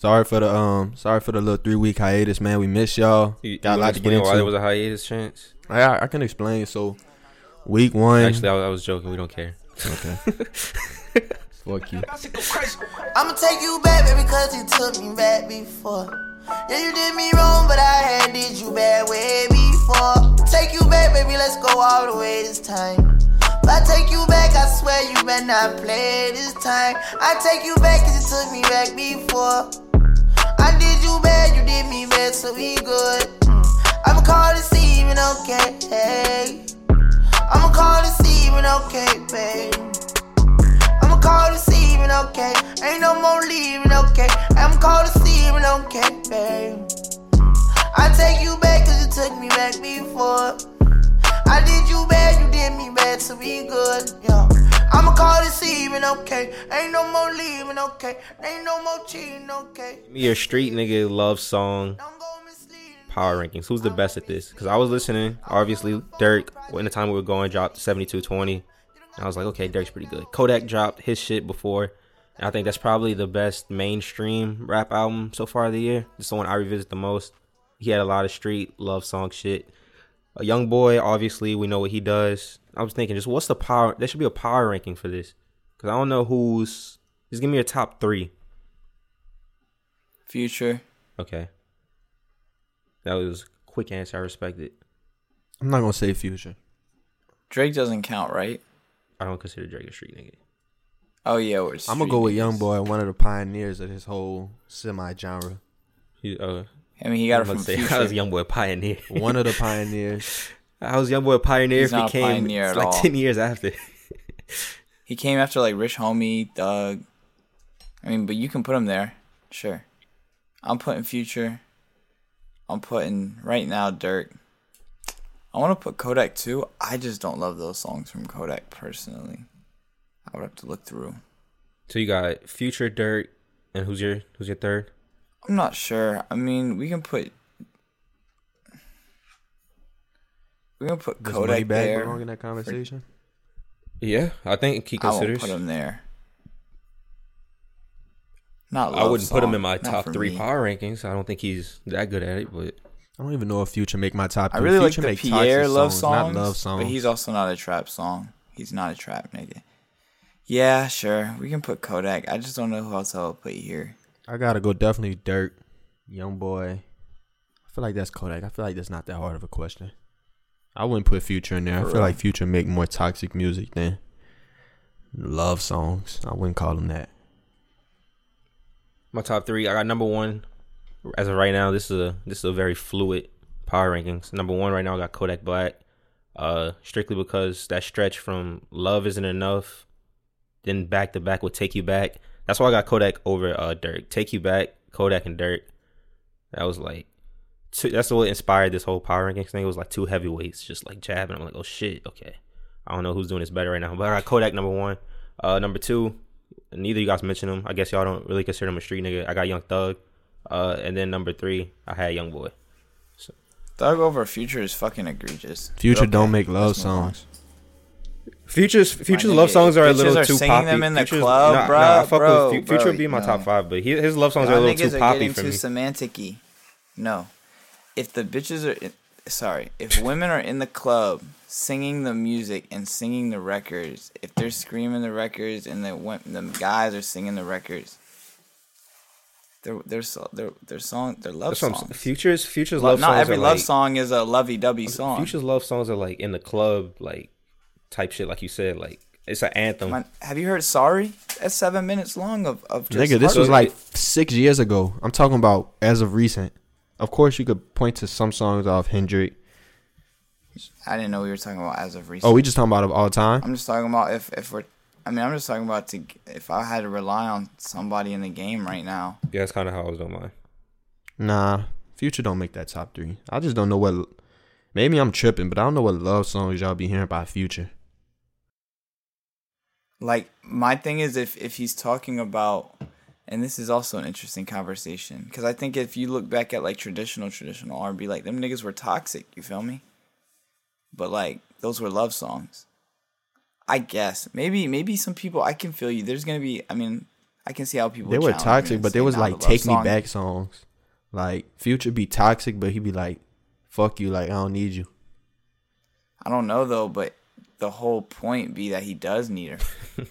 Sorry for the um, sorry for the little three week hiatus, man. We miss y'all. You, Got a you lot wanna get explain why there was a hiatus chance? I, I can explain. So, week one. Actually, I was, I was joking. We don't care. okay. Fuck you. I'ma take you back, baby, cause you took me back before. Yeah, you did me wrong, but I had did you bad way before. Take you back, baby, let's go all the way this time. If I take you back, I swear you better not play this time. I take you back cause you took me back before. I did you bad, you did me bad, so we good. I'ma call this even okay. I'ma call this even okay, babe. I'ma call this even okay. Ain't no more leaving, okay. I'ma call this even okay, babe. I take you back cause you took me back before. I did you bad, you did me bad, so be good, yeah. I'ma call this even okay. Ain't no more leaving, okay. Ain't no more cheating, okay. Me a street nigga love song Don't go misleading. power rankings. Who's the best at this? Because I was listening. Obviously, Dirk. In the time we were going, dropped seventy two twenty. I was like, okay, Dirk's pretty good. Kodak dropped his shit before. And I think that's probably the best mainstream rap album so far of the year. It's the one I revisit the most. He had a lot of street love song shit. A young boy, obviously, we know what he does. I was thinking, just what's the power? There should be a power ranking for this because I don't know who's. Just give me your top three. Future. Okay. That was a quick answer. I respect it. I'm not gonna say future. Drake doesn't count, right? I don't consider Drake a street nigga. Oh yeah, we're I'm gonna go with Young Boy, one of the pioneers of this whole semi genre. He, uh, I mean, he got I it from was about say, Future. How was Young Boy pioneer? One of the pioneers. How was Young Boy pioneer He's if he not a came pioneer it's at like all. ten years after? He came after like Rich Homie, Doug. I mean, but you can put him there, sure. I'm putting Future. I'm putting right now Dirk. I want to put Kodak too. I just don't love those songs from Kodak personally. I would have to look through. so you got Future, Dirk, and who's your who's your third? I'm not sure. I mean, we can put we can put Does Kodak Moneybagg there. belong in that conversation? Yeah, I think he I won't considers. put him there. Not. I love wouldn't put him song, in my not top for three me. power rankings. I don't think he's that good at it, but I don't even know if Future make my top I three. really like Future the make Pierre love songs, songs, not love songs. but he's also not a trap song. He's not a trap nigga. Yeah, sure. We can put Kodak. I just don't know who else I'll put here. I gotta go definitely Dirk, Young Boy. I feel like that's Kodak. I feel like that's not that hard of a question. I wouldn't put Future in there. I feel like Future make more toxic music than love songs. I wouldn't call them that. my top three. I got number one as of right now. This is a this is a very fluid power rankings. Number one right now, I got Kodak Black. Uh, strictly because that stretch from Love Isn't Enough, then back to back with Take You Back. That's why I got Kodak over uh Dirk. Take You Back, Kodak and Dirk. That was like, two, that's what inspired this whole power rankings thing. It was like two heavyweights just like jabbing. I'm like, oh shit, okay. I don't know who's doing this better right now, but I got Kodak number one. Uh, number two, neither of you guys mentioned him. I guess y'all don't really consider him a street nigga. I got Young Thug. Uh, and then number three, I had Young Boy. So. Thug over Future is fucking egregious. Future Okay, don't make love let's move on. songs. Future's Future's love songs are a bitches little are too singing poppy. them in the Future's- club, nah, bro, nah, I fuck bro, with Fu- Future bro, would be my no. top five, but he, his love songs are a little too poppy getting for too me. semantic-y. No. If the bitches are in, sorry, if women are in the club singing the music and singing the records, if they're screaming the records and the wo- the guys are singing the records, their their their their song their love That's what I'm songs. saying. Future's Future's Lo- love not every are love like, song is a lovey-dovey song. Future's love songs are like in the club, like type shit, like you said, like it's an anthem. Man, have you heard "Sorry"? That's seven minutes long of of just Nigga, this was like six years ago. I'm talking about as of recent. Of course, you could point to some songs off Hendrix. I didn't know we were talking about as of recent. Oh, we just talking about of all time. I'm just talking about if if we're. I mean, I'm just talking about to if I had to rely on somebody in the game right now. yeah, that's kind of how I was doing mine. Nah, Future don't make that top three. I just don't know what. Maybe I'm tripping, but I don't know what love songs y'all be hearing by Future. Like my thing is if if he's talking about, and this is also an interesting conversation because I think if you look back at like traditional traditional R&B, like them niggas were toxic. You feel me? But like those were love songs. I guess maybe maybe some people I can feel you. There's gonna be. I mean, I can see how people They were toxic, but they say, was like take me back songs. Like Future be toxic, but he'd be like, "Fuck you," like I don't need you. I don't know though, but the whole point be that he does need her.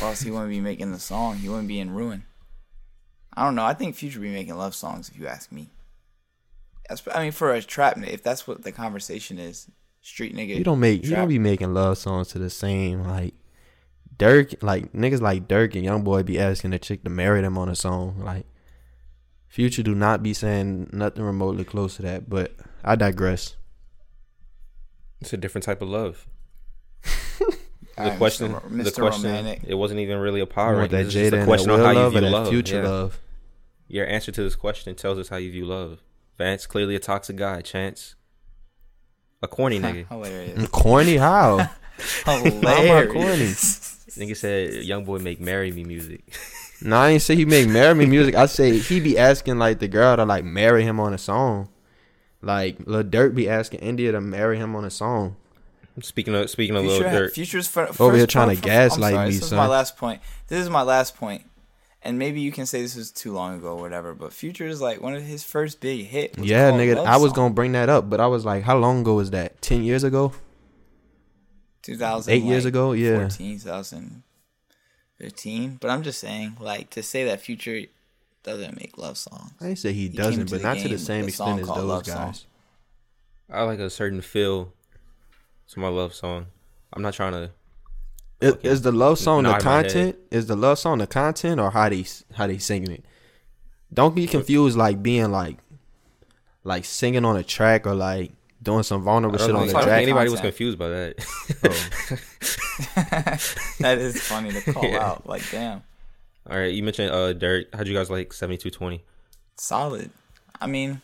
or else he wouldn't be making the song. He wouldn't be in ruin. I don't know. I think Future be making love songs if you ask me. That's, I mean, for a trap, ni- if that's what the conversation is, street nigga. You don't make you trap. don't be making love songs to the same like Dirk like niggas like Dirk and Young Boy be asking the chick to marry them on a song. Like Future do not be saying nothing remotely close to that, but I digress. It's a different type of love. The Alright, question, Mr. The Mr. question, Romantic. it wasn't even really a You power. want that ranking. It's just Jada a question on how you love or view love. Future yeah. love? Your answer to this question tells us how you view love. Vance clearly a toxic guy. Chance, a corny nigga. Hilarious. Corny how? How Hilarious. corny? nigga said, "Young boy make marry me music." No, I ain't say he make marry me music. I say he be asking like the girl to like marry him on a song. Like Lil Durk be asking India to marry him on a song. Speaking of speaking of Future, little Durk, Future's fir- first Over here trying to pro- gaslight I'm sorry, me, This is my last point. This is my last. And maybe you can say this was too long ago or whatever, but Future is like one of his first big hits. Yeah, nigga, Love I was Song. gonna bring that up, but I was like, how long ago was that? Ten years ago? Two thousand eight Eight years ago? Yeah. 14 2015 but i'm just saying like to say that future doesn't make love songs I ain't say he came doesn't, but the not to the same extent as those Love Song. guys. I like a certain feel to my love song. I'm not trying to. Is, is the love song the Nod my head. content? Is the love song the content or how they how they singing it? Don't be confused like being like like singing on a track or like doing some vulnerable shit on the I don't think track. anybody was confused by that. Oh. that is funny to call Yeah. out like damn All right, you mentioned uh Dirk. How'd you guys like 7220? solid i mean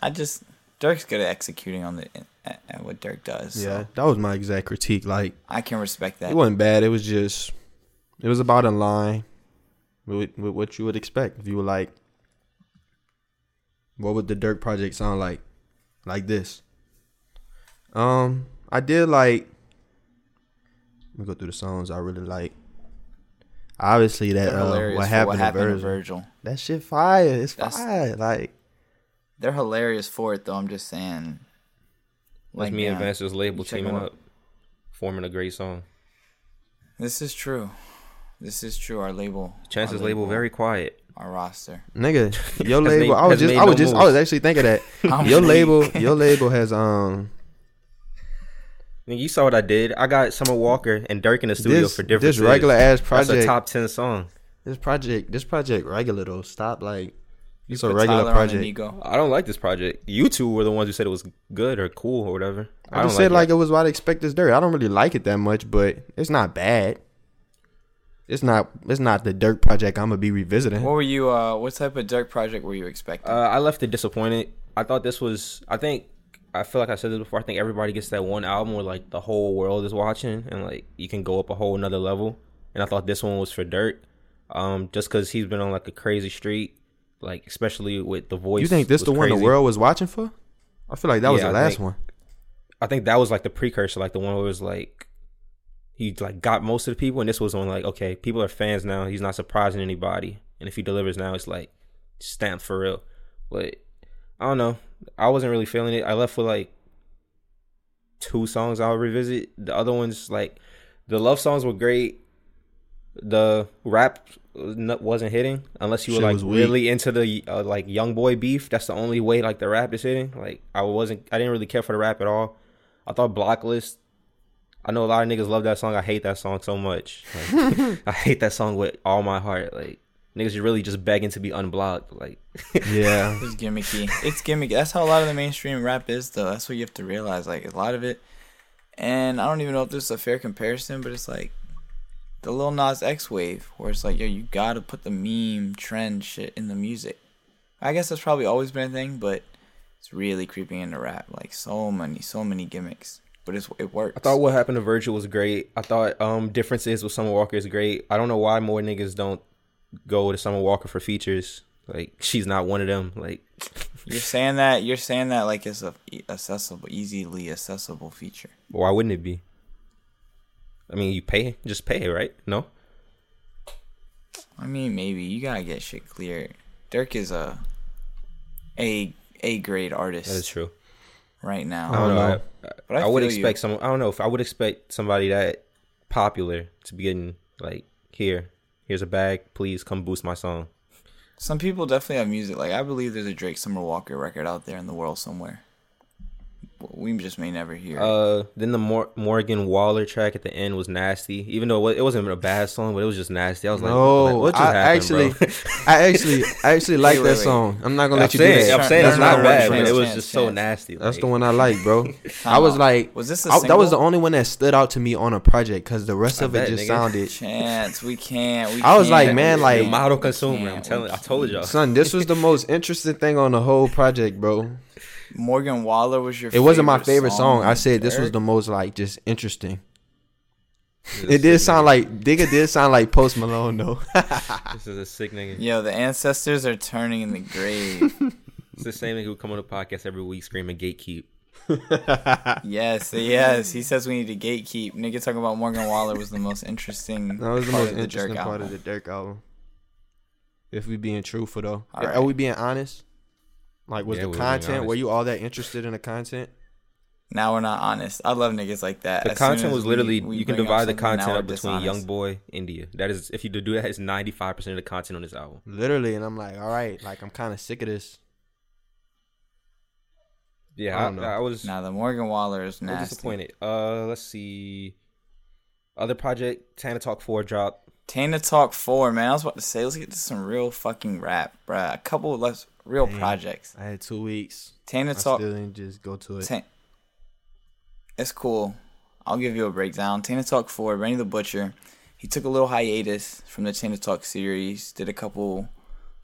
i just dirk's good at executing on the at, at what dirk does so Yeah, that was my exact critique. Like i can respect that it wasn't bad. It was just it was about in line with, with what you would expect if you were like, what would the Dirk project sound like? Like this. Um, I did like. Let me go through the songs I really like. Obviously, that uh, what happened, what to happened Virgil. virgil That shit fire. It's That's- fire. Like they're hilarious for it though i'm just saying Like me and damn, Vance's label teaming up, forming a great song. this is true this is true our label Chance's our label very quiet. our roster nigga, your label. made- I was just, I was no just, I was actually thinking that your weak. label, your label has um Nigga, you saw what I did. I got Summer Walker and Dirk in the studio this for different. this regular ass That's a project. top ten song. This project, this project regular though. Stop like it's a Put regular Tyler on project. Inigo. I don't like this project. You two were the ones who said it was good or cool or whatever. I, don't just said like it. it was what I expect this dirt. I don't really like it that much, but it's not bad. It's not. It's not the Dirk project. I'm gonna be revisiting. What were you? Uh, what type of Dirk project were you expecting? Uh, I left it disappointed. I thought this was. I think. I feel like I said this before. I think everybody gets that one album where like the whole world is watching and like you can go up a whole another level. And I thought this one was for Dirk, um, just because he's been on like a crazy streak, like especially with the voice. you think this the one the world was watching for? I feel like that was Yeah, the I last think- one. I think that was like the precursor, like the one where it was like he like got most of the people, and this was on like okay, people are fans now. He's not surprising anybody, and if he delivers now, it's like stamped for real. But I don't know, I wasn't really feeling it. I left with like two songs I'll revisit. The other ones, like the love songs, were great. The rap wasn't hitting unless you were Shit like really into the uh, like young boy beef. That's the only way like the rap is hitting. Like I wasn't, I didn't really care for the rap at all. I thought Blocklist. I know a lot of niggas love that song. I hate that song so much. Like, I hate that song with all my heart. Like niggas are really just begging to be unblocked. Like Yeah, It's gimmicky. It's gimmicky. That's how a lot of the mainstream rap is, though. That's what you have to realize. Like a lot of it, and I don't even know if this is a fair comparison, but it's like the Lil Nas X wave, where it's like, yo, you gotta put the meme trend shit in the music. I guess that's probably always been a thing, but it's really creeping into rap. Like so many, so many gimmicks, but it's it works. I thought what happened to Virgil was great. I thought um differences with Summer Walker is great. I don't know why more niggas don't go to Summer Walker for features. Like she's not one of them. Like You're saying that you're saying that like it's a accessible, easily accessible feature. why wouldn't it be? I mean, you pay, just pay, right? No. I mean, maybe you gotta get shit clear. Dirk is a a a grade artist That is true. right now. I don't know. know. I, But I I would feel you. expect some. I don't know if I would expect somebody that popular to be getting like here. Here's a bag. Please come boost my song. Some people definitely have music. Like I believe there's a Drake Summer Walker record out there in the world somewhere. We just may never hear. Uh, then the Mor- Morgan Wallen track at the end was nasty. Even though it wasn't a bad song, but it was just nasty. I was like, No, what, what just I happened, actually, bro? I actually, I actually like Wait, that wait, wait. song. I'm not gonna I'm let you do saying, that. I'm saying it's That's not not bad, right. but it was Chance, just so chance. nasty. That's the one I like, bro. I was like, was this a I- that was the only one that stood out to me on a project because the rest I of bet, it just nigga. sounded. Chance, we can't. We I was like, can't. man, like- You're a can't. model consumer. I'm telling. I told y'all. Son, this was the most interesting thing on the whole project, bro. Morgan Wallen was your. It wasn't my favorite song. I said this was the most like just interesting. It did sound like Digga did sound like Post Malone though. This is a sick nigga. Yo, the ancestors are turning in the grave. It's the same nigga who come on the podcast every week screaming gatekeep. yes, yes. He says we need to gatekeep. Nigga talking about Morgan Wallen was the most interesting. That was the part most of the interesting part album. of the Dirk album. If we being truthful though, All are right. we being honest? Like, was Yeah, the content? Were you all that interested in the content? Now we're not honest. I love niggas like that. The As content was literally we you can divide the content up between. Young Boy, India. That is if you do that, it's ninety five percent of the content on this album. Literally, and I'm like, all right, like I'm kind of sick of this. Yeah, I I, don't know. I, was Now the Morgan Wallen is nasty. disappointed. Uh, let's see. Other project, Tana Talk Four drop. Tana Talk 4, man. I was about to say, let's get to some real fucking rap, bruh. A couple of less real projects. I had two weeks. Tana I Talk. still didn't just go to it. Ta- it's cool. I'll give you a breakdown. Tana Talk 4, Benny the Butcher. He took a little hiatus from the Tana Talk series, did a couple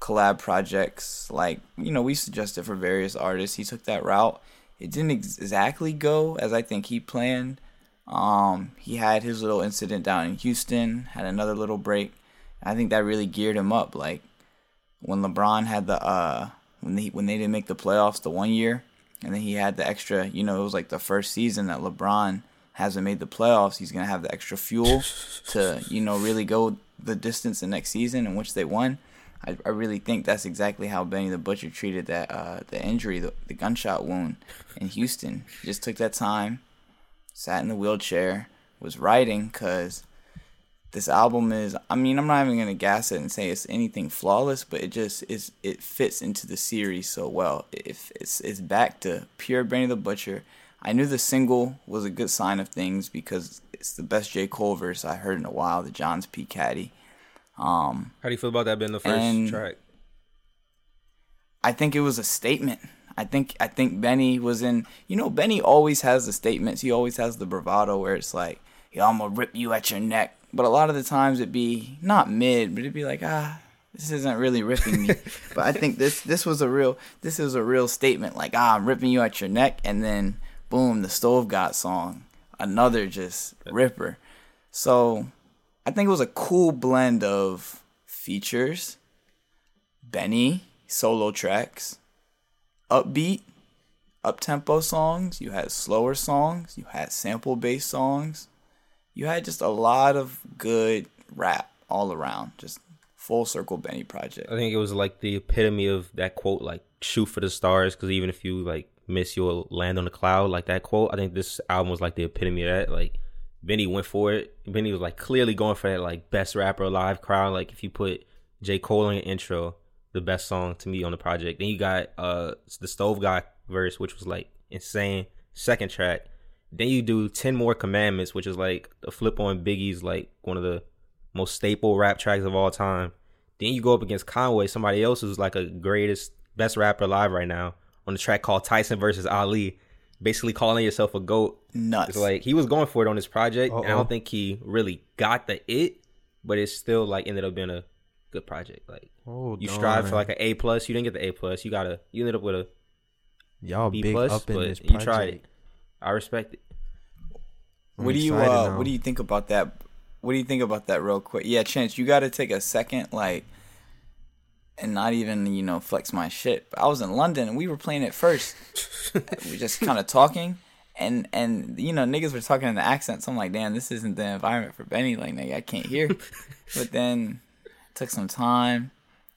collab projects. Like, you know, we suggested for various artists. He took that route. It didn't ex- exactly go as I think he planned. Um, he had his little incident down in Houston, had another little break. I think that really geared him up. Like when LeBron had the uh when they when they didn't make the playoffs the one year, and then he had the extra. You know, it was like the first season that LeBron hasn't made the playoffs. He's gonna have the extra fuel to you know really go the distance the next season in which they won. I, I really think that's exactly how Benny the Butcher treated that uh, the injury, the, the gunshot wound in Houston. He just took that time, sat in the wheelchair, was writing because this album is. I mean, I'm not even gonna gas it and say it's anything flawless, but it just is. It fits into the series so well. If it's it's back to pure Benny the Butcher. I knew the single was a good sign of things because it's the best J Cole verse I heard in a while. The Johnny P's Caddy. Um, How do you feel about that being the first track? I think it was a statement. I think I think Benny was in. You know, Benny always has the statements. He always has the bravado where it's like, "Yo, I'm gonna rip you at your neck." But a lot of the times it'd be not mid, but it'd be like, "Ah, this isn't really ripping me." but I think this this was a real this is a real statement. Like, "Ah, I'm ripping you at your neck," and then boom, the Stove God song, another just ripper. So I think it was a cool blend of features, Benny solo tracks, upbeat, up tempo songs. You had slower songs. You had sample based songs. You had just a lot of good rap all around. Just full circle Benny project. I think it was like the epitome of that quote, like "shoot for the stars," because even if you like miss, you'll land on the cloud. Like that quote. I think this album was like the epitome of that. Like Benny went for it. Benny was like clearly going for that like best rapper alive crowd. Like if you put J Cole in your intro, the best song to me on the project. Then you got uh the Stove God verse, which was like insane. Second track. Then you do ten more commandments, which is like a flip on Biggie's like one of the most staple rap tracks of all time. Then you go up against Conway, somebody else who's like a greatest best rapper alive right now, on the track called Tyson versus Ali. Basically calling yourself a goat. Nuts. It's like he was going for it on this project. And I don't think he really got the it, but it still like ended up being a good project. Like Oh, you strive for like an A plus, you didn't get the A plus. You got to you ended up with a y'all B big plus, up in but this you project. tried it. I respect it. I'm what do you uh, now. what do you think about that? What do you think about that real quick? Yeah, Chance, you got to take a second like and not even, you know, flex my shit. I was in London and we were playing it first. we just kind of talking and and you know, niggas were talking in the accents. I'm like, "Damn, this isn't the environment for Benny like nigga, I can't hear." but then Took some time,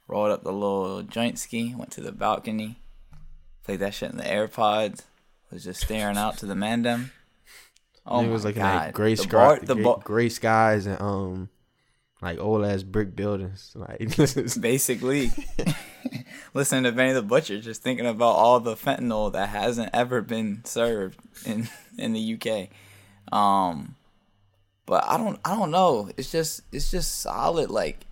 rolled up the little joint ski, went to the balcony, played that shit in the AirPods, was just staring out to the mandem. Oh it was looking god, gray the sky, bar, the gray, gray skies and um, like old ass brick buildings. Like basically listening to Benny the Butcher, just thinking about all the fentanyl that hasn't ever been served in in the UK. Um, but I don't I don't know. It's just it's just solid. Like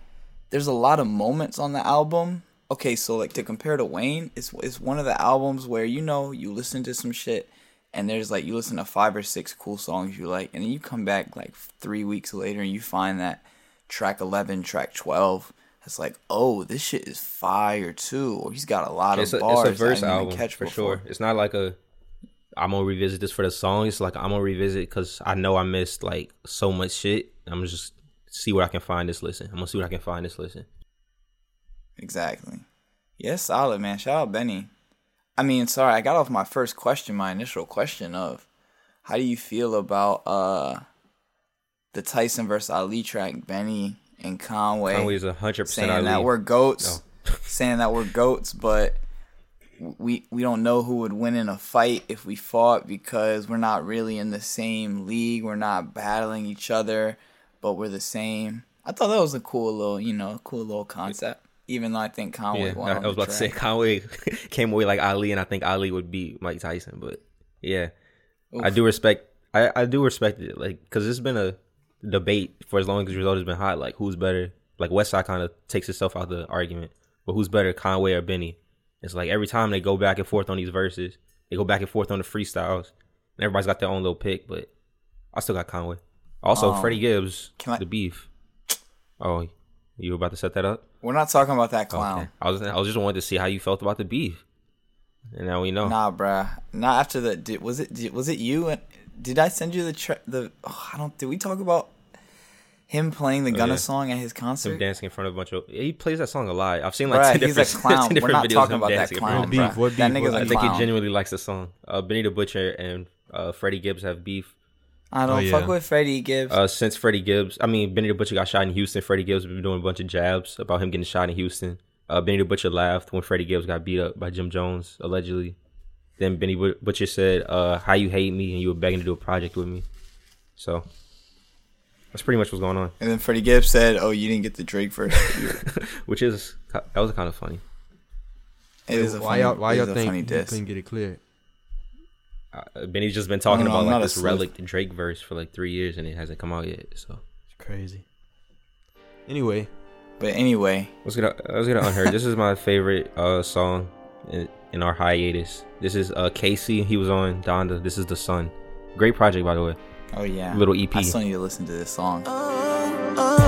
there's a lot of moments on the album. Okay, so like to compare to Wayne, it's it's one of the albums where you know you listen to some shit and there's like you listen to five or six cool songs you like, and then you come back like three weeks later and you find that track eleven, track twelve. It's like, oh, this shit is fire too, or he's got a lot It's of a, bars. it's a verse album catch for before. sure. It's not like a I'm gonna revisit this for the song. It's like I'm gonna revisit because I know I missed like so much shit. I'm gonna just see what I can find this listen. I'm gonna see what I can find this listen. Exactly. Yeah, solid man. Shout out Benny. I mean, sorry, I got off my first question, my initial question of how do you feel about uh the Tyson versus Ali track, Benny and Conway, Conway's a hundred percent saying that we're goats, saying that we're goats, but we we don't know who would win in a fight if we fought because we're not really in the same league. We're not battling each other, but we're the same. I thought that was a cool little, you know, cool little concept. Even though I think Conway Yeah, won I, I was about to say. Conway came away like Ali, and I think Ali would beat Mike Tyson. But yeah, I do respect. I, I do respect it, like because it's been a debate for as long as the result has been hot. Like who's better? Like Westside kind of takes itself out of the argument, but who's better, Conway or Benny? It's like every time they go back and forth on these verses, they go back and forth on the freestyles, and everybody's got their own little pick. But I still got Conway. Also, Um, Freddie Gibbs, I- the beef. Oh, you were about to set that up? We're not talking about that clown. Okay. I was I was just wanted to see how you felt about the beef, and now we know. Nah, bruh. Not after the. Did, was it? Did, was it you? And did I send you the tra- the? Oh, I don't. Did we talk about him playing the Gunna Oh, yeah. song at his Him concert? dancing in front of a bunch of he plays that song a lot. I've seen like Bruh, 10 he's a different, clown. 10 We're not videos talking of about that clown, beef? him. What That nigga's What a I think clown. he genuinely likes the song. Uh, Benny the Butcher and uh, Freddie Gibbs have beef. I don't Oh, fuck with Freddie Gibbs. Uh, since Freddie Gibbs, I mean Benny the Butcher got shot in Houston. Freddie Gibbs has been doing a bunch of jabs about him getting shot in Houston. Uh, Benny the Butcher laughed when Freddie Gibbs got beat up by Jim Jones allegedly. Then Benny Butcher said, uh, "How you hate me and you were begging to do a project with me." So that's pretty much what's going on. and then Freddie Gibbs said, "Oh, you didn't get the Drake verse." Which is that was kind of funny. It is a why funny, y'all why y'all is a think funny you diss. couldn't get it cleared? Uh, Benny's just been talking no, about I'm like this sleuth. relic Drake verse for like three years and it hasn't come out yet. So It's crazy. Anyway, But anyway, let's get let's get unheard. this is my favorite uh song in, in our hiatus. This is uh KayCyy. He was on Donda. This is the Sun. Great project by the way. oh yeah, Little EP. I still need to listen to this song. I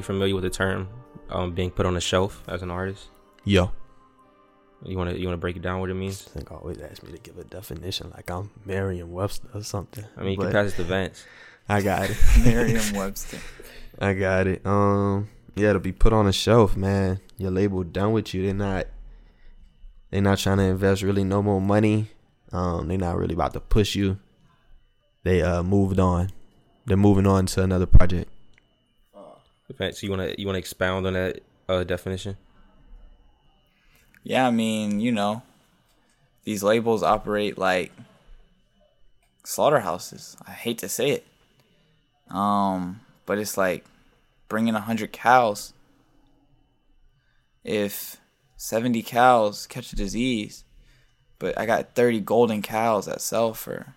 at. Chance, are you familiar with the term um, being put on a shelf as an artist? yo, You wanna you wanna break it down what it means? I think always ask me to give a definition like I'm Merriam-Webster or something. I mean, you can But pass it to Vance. I got it. Merriam-Webster. I got it. Um, yeah, to be put on a shelf, man. Your label done with you. They're not. They're not trying to invest really no more money. Um, they're not really about to push you. They uh moved on. They're moving on to another project. So you wanna you wanna expound on that uh, definition? Yeah, I mean, you know, these labels operate like slaughterhouses. I hate to say it. Um, but it's like bringing hundred cows. If seventy cows catch a disease, but I got thirty golden cows that sell for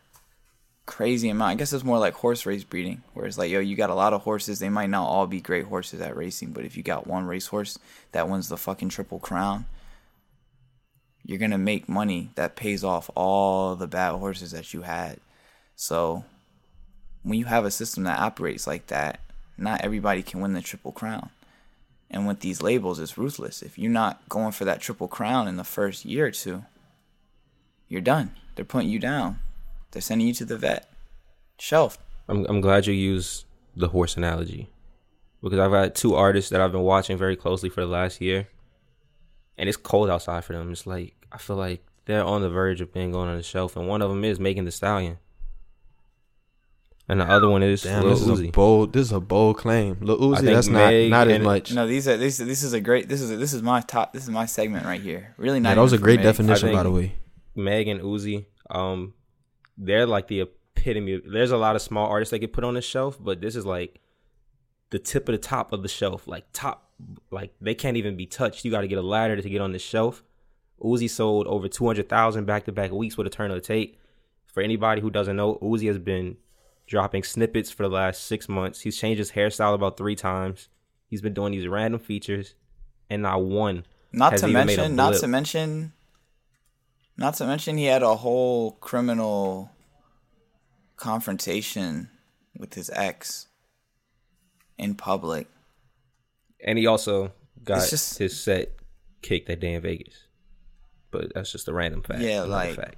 crazy amount. I guess it's more like horse race breeding, where it's like, yo, you got a lot of horses. They might not all be great horses at racing, but if you got one racehorse that wins the fucking triple crown, you're gonna make money that pays off all the bad horses that you had. So when you have a system that operates like that, not everybody can win the triple crown. And with these labels, it's ruthless. If you're not going for that triple crown in the first year or two, you're done. They're putting you down. They're sending you to the vet. Shelf. I'm I'm glad you used the horse analogy because I've got two artists that I've been watching very closely for the last year, and it's cold outside for them. It's like I feel like they're on the verge of being going on the shelf, and one of them is making the stallion, and the other one is Damn, Lil this is a bold. This is a bold claim. Lil Uzi, that's not Meg not as and- much. No, these are this this is a great this is a, this is my top this is my segment right here. Really Yeah, that was a great definition, by the way. Meg and Uzi, um, they're like the epitome. There's a lot of small artists they could put on the shelf, but this is like the tip of the top of the shelf, like top, like they can't even be touched. You got to get a ladder to get on the shelf. Uzi sold over two hundred thousand back to back weeks with a turn of the tape. For anybody who doesn't know, Uzi has been dropping snippets for the last six months. He's changed his hairstyle about three times. He's been doing these random features, and not one. Not to even made a mention, not to mention, not to mention, he had a whole criminal confrontation with his ex in public. And he also got just- his set kicked that day in Vegas. But that's just a random fact. Yeah, like- fact.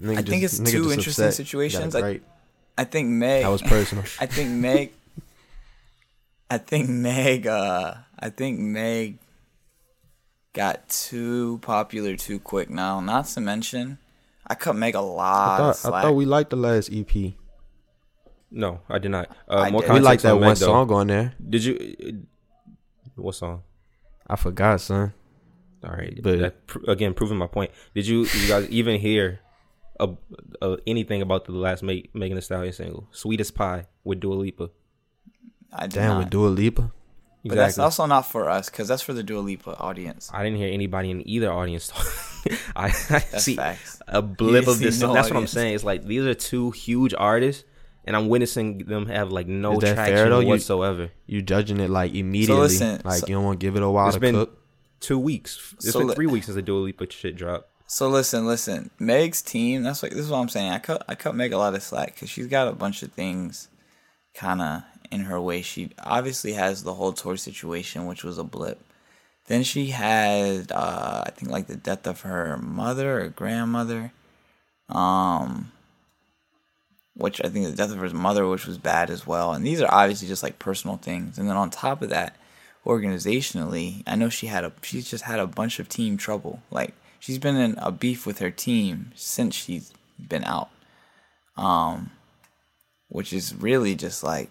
Nigga I think it's two interesting upset. Got it situations. I- I think Meg. that was personal. I think Meg. I think Meg. Uh, I think Meg got too popular too quick. Now, not to mention, I cut Meg a lot of thought, slack. I thought we liked the last EP. No, I did not. Uh, I more did. We context liked that on one though. song on there. Did you? uh, What song? I forgot, son. All right, But- that, pr- again, proving my point. Did you, you guys even hear a, a, anything about the last Meg, Megan Thee Stallion single, "Sweetest Pie" with Dua Lipa? I did Damn, not. with Dua Lipa. But that's also not for us because that's for the Dua Lipa audience. I didn't hear anybody in either audience talk. I, I see facts. a blip You of this. no that's what I'm saying. It's like these are two huge artists, and I'm witnessing them have like no Is that traction fair, though? You- whatsoever. You judging it like immediately. listen, like so- you don't want to give it a while It's to been cook. two weeks. It's So been li- three weeks since the Dua Lipa shit dropped. So listen, listen. Meg's team. That's like this is what I'm saying. I cut I cut Meg a lot of slack because she's got a bunch of things, kind of in her way. She obviously has the whole tour situation, which was a blip. Then she had, uh, I think, like the death of her mother or grandmother, um, which I think the death of her mother, which was bad as well. And these are obviously just like personal things. And then on top of that, organizationally, I know she had a she's just had a bunch of team trouble. Like she's been in a beef with her team since she's been out. Um which is really just like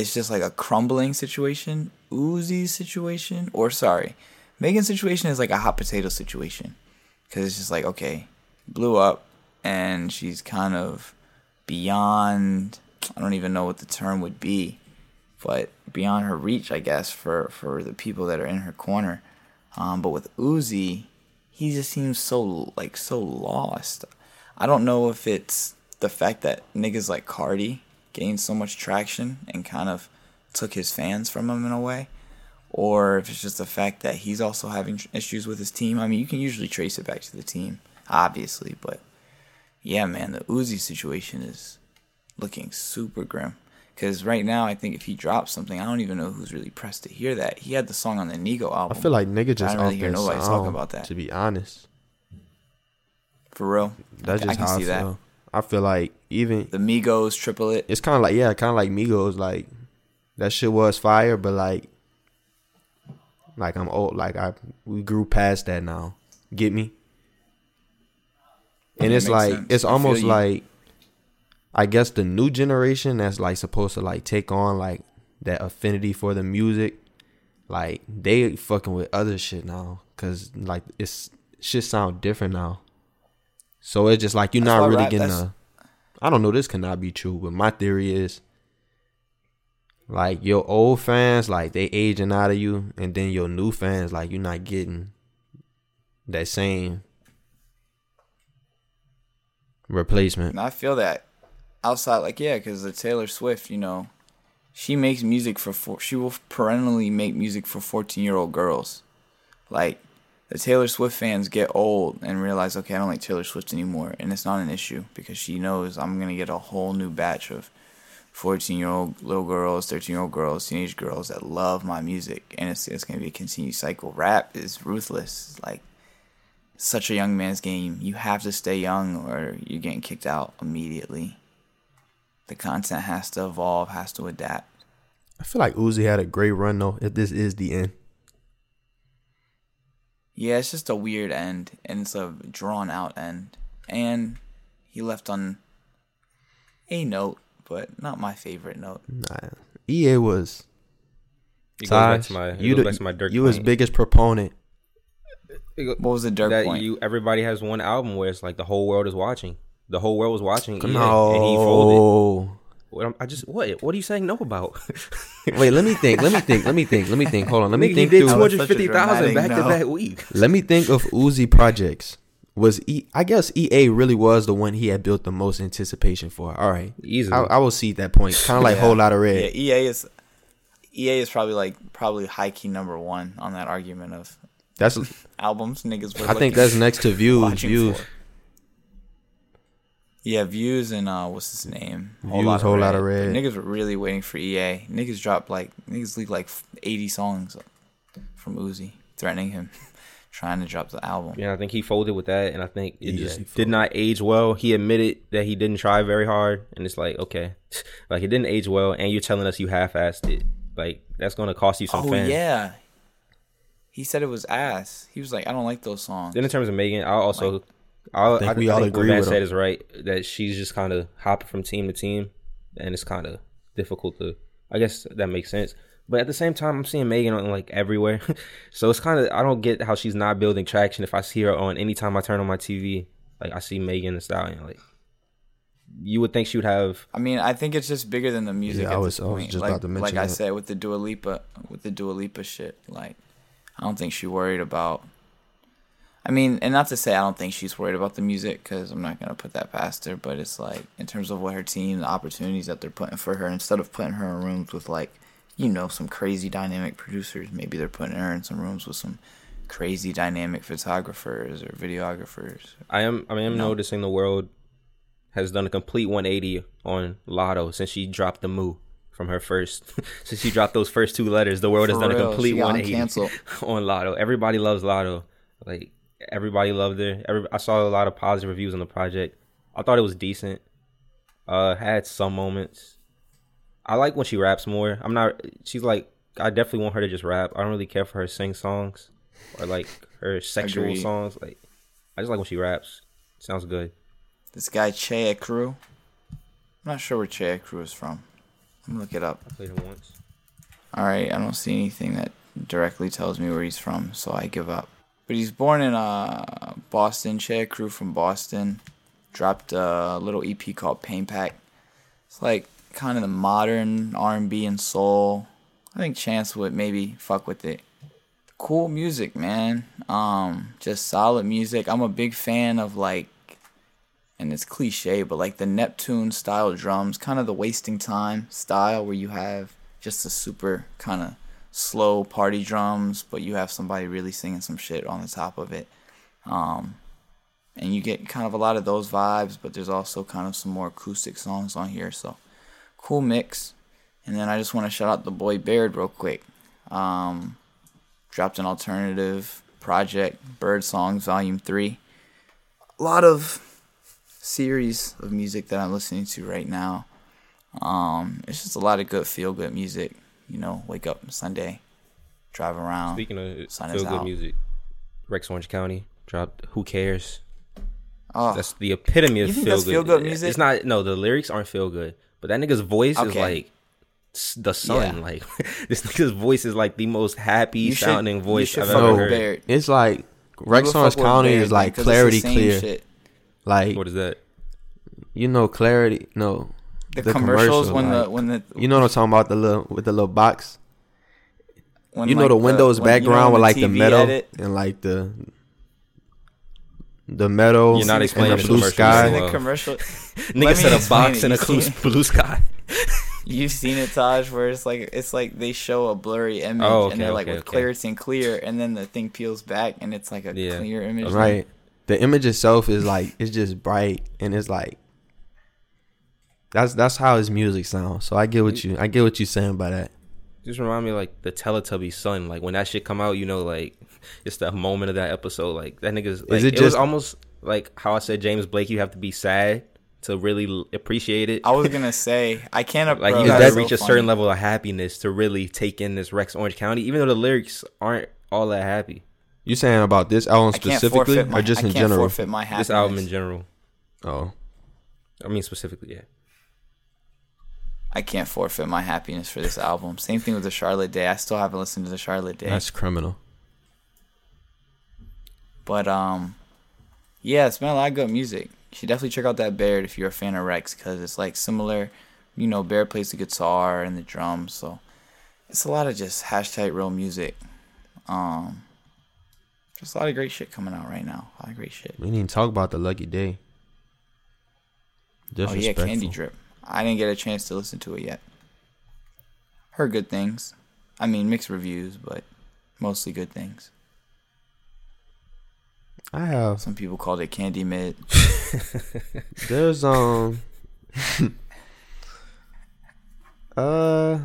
it's just like a crumbling situation. Uzi's situation or sorry, Megan's situation is like a hot potato situation cuz it's just like okay, blew up and she's kind of beyond I don't even know what the term would be but beyond her reach, I guess, for for the people that are in her corner. Um, but with Uzi, he just seems so like so lost. I don't know if it's the fact that niggas like Cardi gained so much traction and kind of took his fans from him in a way, or if it's just the fact that he's also having issues with his team. I mean, you can usually trace it back to the team, obviously, but yeah, man, the Uzi situation is looking super grim. Because right now, I think if he drops something, I don't even know who's really pressed to hear that. He had the song on the Nego album. I feel like nigga just I don't really hear nobody song, talking about that. To be honest, for real. that's I, just I can how see I that. I feel like even The Migos, Triple It. it's kind of like yeah, kind of like Migos. Like that shit was fire, but like, like I'm old. Like I we grew past that now. Get me? And it's like sense. it's I almost like I guess the new generation that's like supposed to like take on like that affinity for the music, like they fucking with other shit now, cause like it's shit sound different now. So it's just like you're That's not really rap- getting a. I don't know. This cannot be true, but my theory is like your old fans, like they aging out of you, and then your new fans, like you're not getting that same replacement. And I feel that outside, like yeah, because the Taylor Swift, you know, she makes music for four, she will perennially make music for fourteen year old girls. Like the Taylor Swift fans get old and realize, okay, I don't like Taylor Swift anymore, and it's not an issue because she knows I'm gonna get a whole new batch of fourteen year old little girls, thirteen year old girls, teenage girls that love my music, and it's it's gonna be a continued cycle. Rap is ruthless, like such a young man's game. You have to stay young or you're getting kicked out immediately. The content has to evolve, has to adapt. I feel like Uzi had a great run though. If this is the end, Yeah, it's just a weird end, and it's a drawn out end. And he left on a note, but not my favorite note. nah. EA was. It goes back to my, you goes the, back to my Dirk you was point. biggest proponent. Go- What was the Dirk that point? you everybody has one album where it's like the whole world is watching. The whole world was watching. EA, and he folded. No. What I'm- just what? What are you saying no about? Wait, let me think. Let me think. Let me think. Let me think. Hold on. Let me Nigga, think did through. two was hundred such a fifty thousand back dramatic to no. back week. Let me think of Uzi projects. Was e, I guess EA really was the one he had built the most anticipation for. All right, Easily. I, I will see that point. Kind of like Yeah. whole lot of yeah, red. EA is EA is probably like probably high key number one on that argument of That's albums niggas. Were I think that's next to views. watching Views. for. Yeah, views and uh, what's his name? Views, lot Whole Lotta Red. Niggas were really waiting for EA. Niggas dropped like niggas leaked like eighty songs from Uzi, threatening him, trying to drop the album. Yeah, I think he folded with that, and I think it Yeah, just he did not age well. He admitted that he didn't try very hard, and it's like okay, like it didn't age well, and you're telling us you half-assed it. Like that's gonna cost you some Oh fans. yeah, he said it was ass. He was like, I don't like those songs. Then in terms of Megan, I also, I, think I, we I all think agree what Matt with said him. is right that she's just kind of hopping from team to team, and it's kind of difficult to. I guess that makes sense. But at the same time, I'm seeing Megan on like everywhere, so it's kind of I don't get how she's not building traction. If I see her on anytime I turn on my TV, like I see Megan Thee Stallion, like you would think she would have. I mean, I think it's just bigger than the music. Yeah, I at was- this I was point. just like, about to mention Like I said with the Dua Lipa, with the Dua Lipa shit. Like, I don't think she worried about. I mean, and not to say I don't think she's worried about the music because I'm not gonna put that past her. But it's like in terms of what her team, the opportunities that they're putting for her, instead of putting her in rooms with like, you know, some crazy dynamic producers, maybe they're putting her in some rooms with some crazy dynamic photographers or videographers. I am I am No. noticing the world has done a complete 180 on Latto since she dropped the moo from her first since she dropped those first two letters. The world has For done a complete she 180 on Latto. Everybody loves Latto. Like everybody loved her. Every, I saw a lot of positive reviews on the project. I thought it was decent. Uh, had some moments. I like when she raps more. I'm not. She's like. I definitely want her to just rap. I don't really care for her sing songs or like her sexual Agreed. songs. Like I just like when she raps. Sounds good. This guy Chea Crew. I'm not sure where Chea Crew is from. I'm gonna look it up. I played him once. All right, I don't see anything that directly tells me where he's from, so I give up. But he's born in uh Boston. Chea Crew from Boston. Dropped a little EP called Pain Pack. It's like kind of the modern R&B and soul. I think Chance would maybe fuck with it. Cool music, man. Um, just solid music. I'm a big fan of like and it's cliche, but like the Neptune style drums, kind of the wasting time style where you have just a super kind of slow party drums, but you have somebody really singing some shit on the top of it. Um, and you get kind of a lot of those vibes, but there's also kind of some more acoustic songs on here. So cool mix. And then I just want to shout out the boy Baird real quick. Um, dropped an alternative project, Bird Songs Volume 3. A lot of series of music that I'm listening to right now. Um, it's just a lot of good feel good music. You know, wake up Sunday, drive around. Speaking of Sun feel is good out. music, Rex Orange County dropped "Who Cares." oh, That's the epitome of You think feel that's good. feel-good music? It's not. No, the lyrics aren't feel good, but that nigga's voice is like the sun. Yeah. Like this nigga's voice is like the most happy You sounding you voice should I've ever heard. Barrett. It's like Rex Orange County Barrett, is like clarity clear. shit. Like What is that? you know, clarity. No, The, The commercials commercial, when like, the when the you know what I'm talking about. The little with the little box. when you know like the Windows uh, when- you know background when with like the metal edit? and like the the metal. You're not explaining the the blue sky. very Seen well. the commercial. Nigga said a box it. and a blue, blue sky. You've seen it, Taj, where it's like it's like they show a blurry image Oh, okay, and they're like okay, with okay. clarity and clear, and then the thing peels back and it's like a Yeah. clear image. Right. The image itself is like it's just bright and it's like that's that's how his music sounds. So I get what you I get what you saying by that. Just remind me like the Teletubby sun. Like when that shit come out, you know, like it's that moment of that episode. Like that nigga's. Like, it it, was just- almost like how I said James Blake. You have to be sad to really appreciate it. I was gonna say I can't. like bro, you gotta so reach a funny. certain level of happiness to really take in this Rex Orange County, even though the lyrics aren't all that happy. You saying about this album specifically my, or just I in can't general? forfeit my happiness. This album in general. Oh. I mean specifically, yeah. I can't forfeit my happiness for this album. Same thing with the Charlotte Day. I still haven't listened to the Charlotte Day. That's criminal. But um, yeah, it's been a lot of good music. You should definitely check out that Baird if you're a fan of Rex, because it's like similar. You know, Baird plays the guitar and the drums, so it's a lot of just hashtag real music. Um, just a lot of great shit coming out right now. A lot of great shit. We didn't even talk about the Lucky Daye. Oh yeah, Candy Drip. I didn't get a chance to listen to it yet. Heard good things. I mean, mixed reviews, but mostly good things. I have Some people called it Candy Mid. there's um uh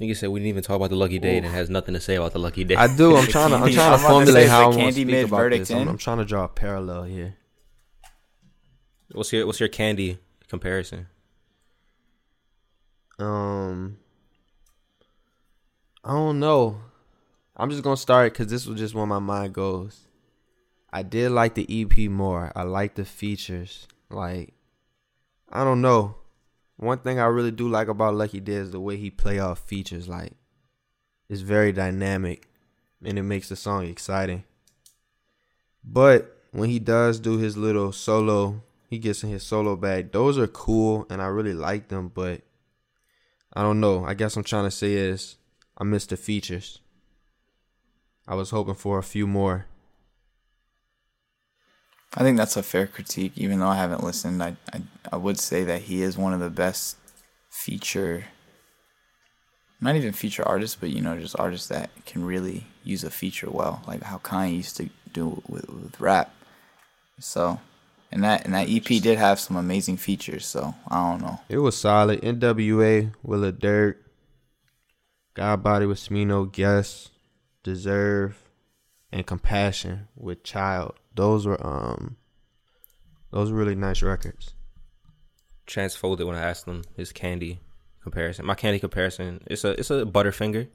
Nigga said we didn't even talk about the Lucky Daye and it has nothing to say about the Lucky Daye. I do. I'm trying to. I'm trying to about formulate how I is the to Candy speak mid about verdict this. I'm, in? I'm trying to draw a parallel here. What's your What's your candy comparison? Um, I don't know. I'm just gonna start because this was just where my mind goes. I did like the EP more. I like the features. Like, I don't know. One thing I really do like about Lucky Daye is the way he play off features. Like, it's very dynamic, and it makes the song exciting. But when he does do his little solo, he gets in his solo bag. Those are cool, and I really like them. But I don't know. I guess I'm trying to say is I missed the features. I was hoping for a few more. I think that's a fair critique, even though I haven't listened. I, I I would say that he is one of the best feature, not even feature artists, but you know, just artists that can really use a feature well, like how Kanye used to do with, with rap. So, and that and that EP did have some amazing features. So I don't know. It was solid. NWA, with Lil Durk, God Body with Smino, Guess, Deserve, and Compassion with Chiiild. Those were um those were really nice records. Chance folded when I asked him his candy comparison. My candy comparison, it's a it's a Butterfinger.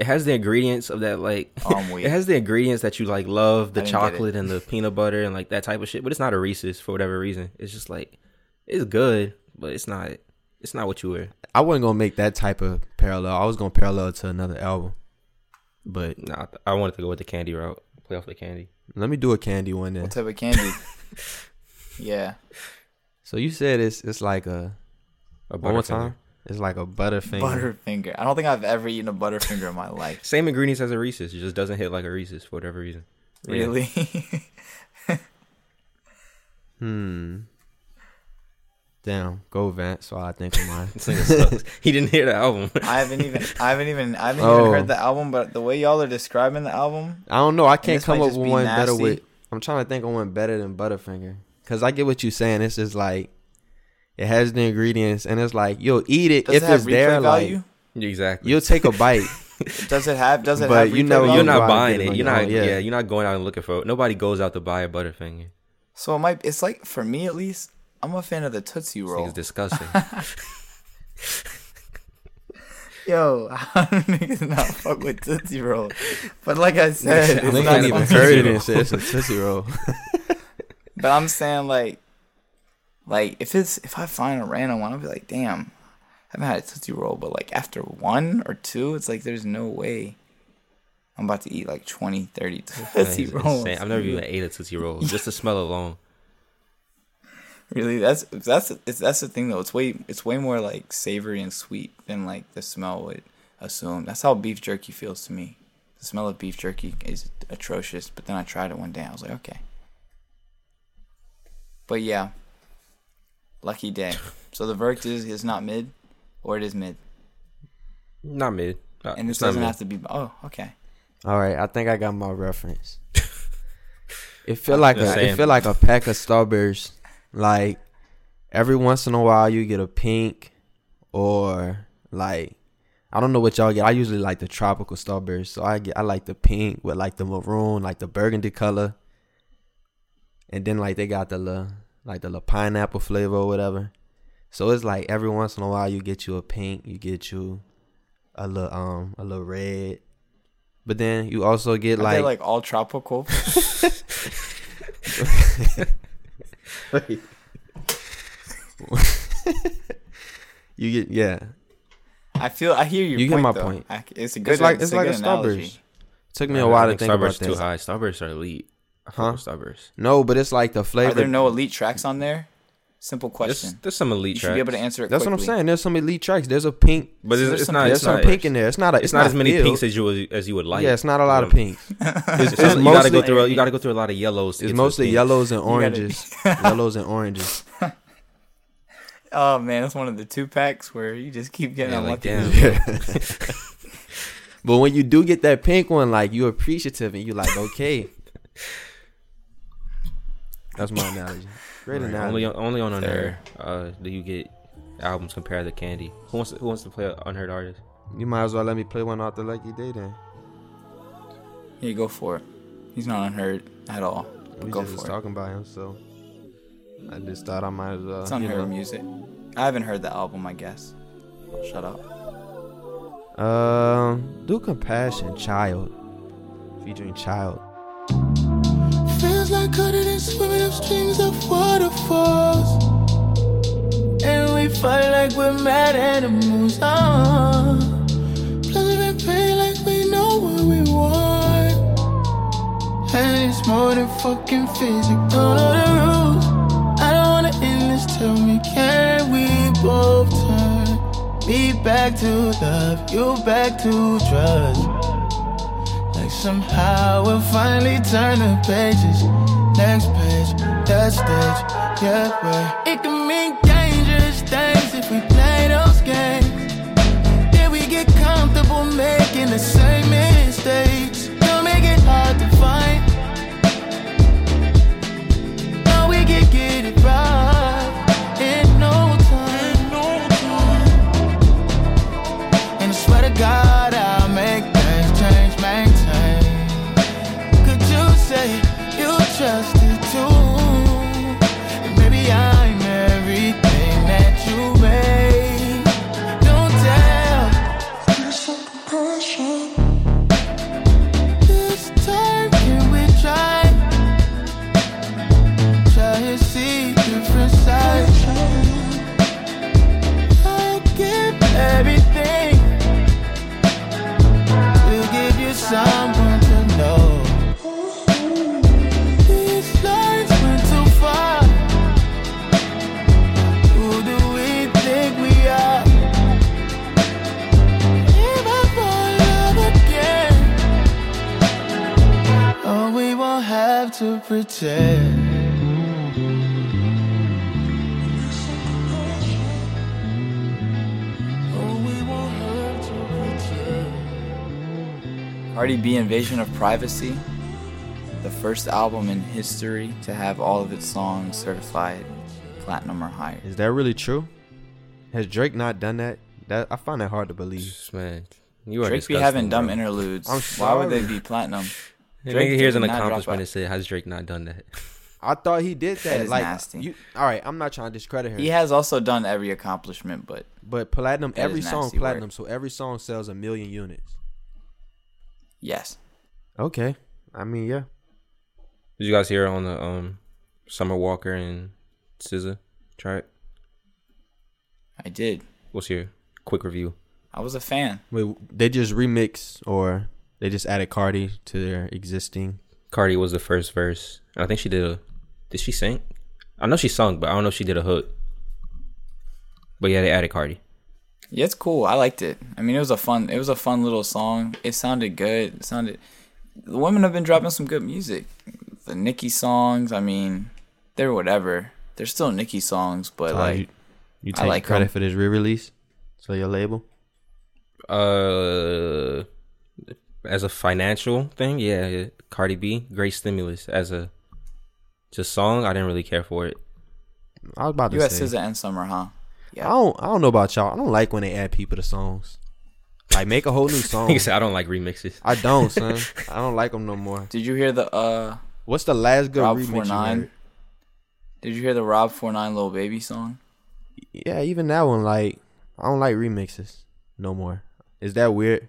It has the ingredients of that like Oh, it has the ingredients that you like love, the I didn't get it. chocolate and the peanut butter and like that type of shit. But it's not a Reese's for whatever reason. It's just like it's good, but it's not it's not what you were. I wasn't gonna make that type of parallel. I was gonna parallel to another album. But Nah, I wanted to go with the candy route. Play off the candy. let me do a candy one then. What type of candy? yeah, So you said it's it's like a A one more Butterfinger. time. It's like a butterfinger. Butterfinger. I don't think I've ever eaten a Butterfinger in my life. Same ingredients as a Reese's. It just doesn't hit like a Reese's for whatever reason. Yeah. Really? Hmm. Damn. Go Vance. So I think of mine. This nigga sucks. he didn't hear the album. I haven't even I haven't even I haven't Oh. even heard the album, but the way y'all are describing the album, I don't know. I can't come up with be one better nasty. with. I'm trying to think of one better than Butterfinger. Cause I get what you're saying. It's just like it has the ingredients, and it's like you'll eat it does if it have it's replay there. value? Like exactly. you'll take a bite. Does it have does it But have you replay know value? you're not gotta buying it it. on You're your not. own, Yeah. yeah. you're not going out and looking for it. Nobody goes out to buy a Butterfinger. So it might it's like for me at least, I'm a fan of the Tootsie This Roll. nigga's disgusting. Yo, how do niggas not fuck with Tootsie Roll? But like I said, Nigga, it's nigga not ain't even even heard it and said it's a tootsie roll. But I'm saying like, like if it's if I find a random one, I'll be like, damn, I haven't had a Tootsie Roll. But like after one or two, it's like there's no way I'm about to eat like 20, 30 That's Tootsie insane. Rolls. I've never even ate a Tootsie Roll. Just the smell alone. Really, that's that's it's, that's the thing though. It's way it's way more like savory and sweet than like the smell would assume. That's how beef jerky feels to me. The smell of beef jerky is atrocious. But then I tried it one day. I was like, okay. But yeah, Lucky Daye. So the verdict is is not mid, or it is mid, Not mid. Uh, and this doesn't mid. have to be. Oh, okay. All right, I think I got my reference. It feel like a, saying. it feel like a pack of Starbursts. Like every once in a while, you get a pink, or like I don't know what y'all get. I usually like the tropical Starburst, so I get I like the pink with like the maroon, like the burgundy color, and then like they got the little, like the little pineapple flavor or whatever. So it's like every once in a while you get you a pink, you get you a little um a little red, but then you also get Are they like like all tropical? you get yeah. I feel I hear your You get my though. point. I, it's a good. It's like it's, it's like a good analogy. Starburst. Took me Nah, a while I to think think about Starburst this. too high. Starbursts are elite. I Huh? with Starburst. No, but it's like the flavor. Are there no elite tracks on there? Simple question. there's some elite You should tracks. be able to answer it. That's what I'm saying. There's some elite tracks. There's a pink. But So it's, there's it's some- not. There's It's some not, pink in there. It's not a. It's, not, as many filled. pinks as you would as you would like. Yeah, it's not a lot of pinks. It's, It's it's, you gotta mostly- go through. A, you gotta go through a lot of yellows. It's get to a mostly oh, yellows and oranges. yellows and oranges. Oh man, that's one of the two packs where you just keep getting Yeah, like unlucky. damn. But when you do get that pink one, like you're appreciative and you're like, okay. That's my analogy. Great Right. analogy. Only on, only on Fair. Unheard uh, do you get albums compared to Candy. Who wants to, Who wants to play an Unheard artist? You might as well let me play one off the Lucky Daye then. Yeah, go for it. He's not unheard at all. We go just was for it. talking about him, so I just thought I might as well. It's you unheard know. music. I haven't heard the album. I guess. Shut up. Um, do compassion, Chiiild, featuring Chiiild. Like cutting and swimming up streams of waterfalls. And we fight like we're mad animals. Ah. Pleasure and pain like we know what we want. And it's more than fucking physical. Don't the rules. I don't wanna end this. Tell me, can we both turn me back to love, you back to trust? Somehow we'll finally turn the pages. Next page, that stage, yeah, right. It can mean dangerous things if we play those games. Then we get comfortable making the same mistakes. Don't make it hard to find. Cardi B Invasion of Privacy, the first album in history to have all of its songs certified platinum or higher. Is that really true? Has Drake not done that? That I find that hard to believe. Man, you are Drake be disgusting, having dumb bro. interludes. I'm Why would they be platinum? Drake nigga here's an accomplishment out. and said, "Has Drake not done that?" I thought he did that. That is like, nasty. You, all right, I'm not trying to discredit him. He has also done every accomplishment, but but platinum, every song nasty work. platinum, so every song sells a million units. Yes. Okay, I mean, yeah. Did you guys hear on the um Summer Walker and SZA track? I did. What's your quick review? I was a fan. Wait, they just remix or they just added Cardi to their existing. Cardi was the first verse. And I think she did a. Did she sing? I know she sung, but I don't know if she did a hook. But yeah, they added Cardi. Yeah, it's cool. I liked it. I mean, it was a fun. It was a fun little song. It sounded good. It sounded. The women have been dropping some good music. The Nicki songs. I mean, they're whatever. They're still Nicki songs, but Uh, like, you, you take like credit 'em. for this re-release. So your label. Uh, as a financial thing, yeah, yeah, Cardi B, great stimulus. As a just song, I didn't really care for it. I was about to you had say. SZA and Summer, huh? I don't. I don't know about y'all. I don't like when they add people to songs. Like make a whole new song. Like I said, I don't like remixes. I don't, son. I don't like them no more. Did you hear the uh What's the last good Rob remix you 49? heard? Did you hear the Rob 49 Lil Baby song? Yeah, even that one. Like I don't like remixes no more. Is that weird?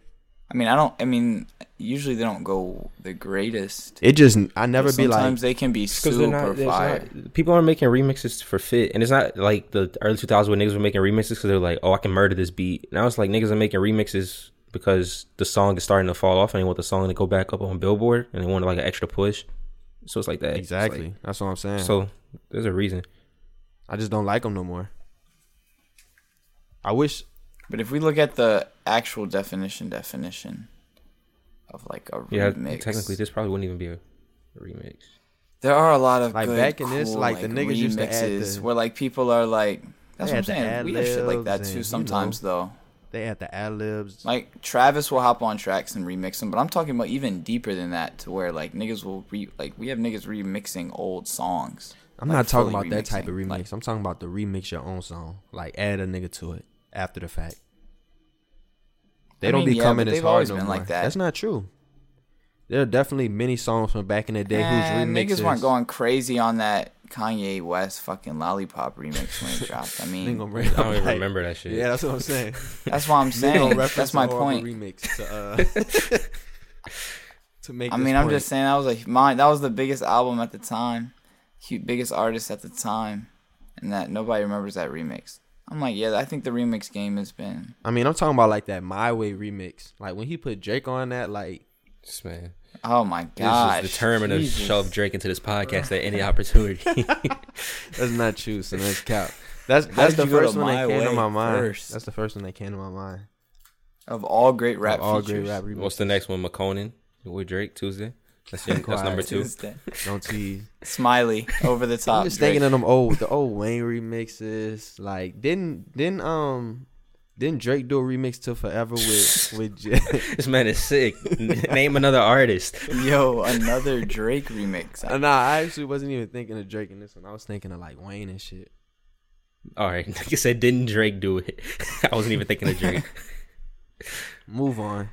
I mean, I don't. I mean, usually they don't go the greatest. It just. I never But be like. Sometimes they can be Because super they're not, there's fire. not- people aren't making remixes for fit, and it's not like the early 2000s when niggas were making remixes because they're like, oh, I can murder this beat. Now it's like niggas are making remixes because the song is starting to fall off, and they want the song to go back up on Billboard, and they want like an extra push. So it's like that. It's like- Exactly. That's what I'm saying. so there's a reason. I just don't like them no more. I wish. But if we look at the actual definition, definition of like a Yeah, remix, technically, this probably wouldn't even be a remix. there are a lot of Like, good, back in this, cool, like, the niggas used to add the- where like people are like, that's what I'm saying. We have shit like that ad-libs and, too you sometimes though. They had the ad libs. Like Travis will hop on tracks and remix them, but I'm talking about even deeper than that, to where like niggas will re like we have niggas remixing old songs. I'm like, not talking fully about that type of remix. like- I'm talking about the remix your own song. Like add a nigga to it after the fact. They I don't mean, be yeah, coming but as hard always no been more. like that. That's not true. There are definitely many songs from back in the day And whose remixes niggas weren't going crazy on that Kanye West fucking lollipop remix when it dropped. I mean, I don't even like- remember that shit. Yeah, that's what I'm saying. that's what I'm saying. That's my point. Remix to, uh, to make. I this mean, I'm just saying that was like mine. That was the biggest album at the time, biggest artist at the time, and that nobody remembers that remix. I'm like, yeah, I think the remix game has been. I mean, I'm talking about like that My Way remix. Like when he put Drake on that, like This man. Oh my This gosh! is determined to Jesus. shove Drake into this podcast at any opportunity. that's not true. So that's cap. That's that's the first one that came to my mind. first? That's the first one that came to my mind. of all great rap Of all features. great rap remixes. What's the next one? Makonnen with Drake Tuesday. That's, your, that's Quiet. number two. Tuesday. Don't tease. Smiley over the top. I'm just Drake. thinking of them old, the old Wayne remixes. Like didn't didn't um didn't Drake do a remix to Forever with with J- This man is sick. Name another artist. Yo, another Drake remix. Uh, nah, I actually wasn't even thinking of Drake in this one. I was thinking of like Wayne and shit. All right, like I said, didn't Drake do it? I wasn't even thinking of Drake. Move on.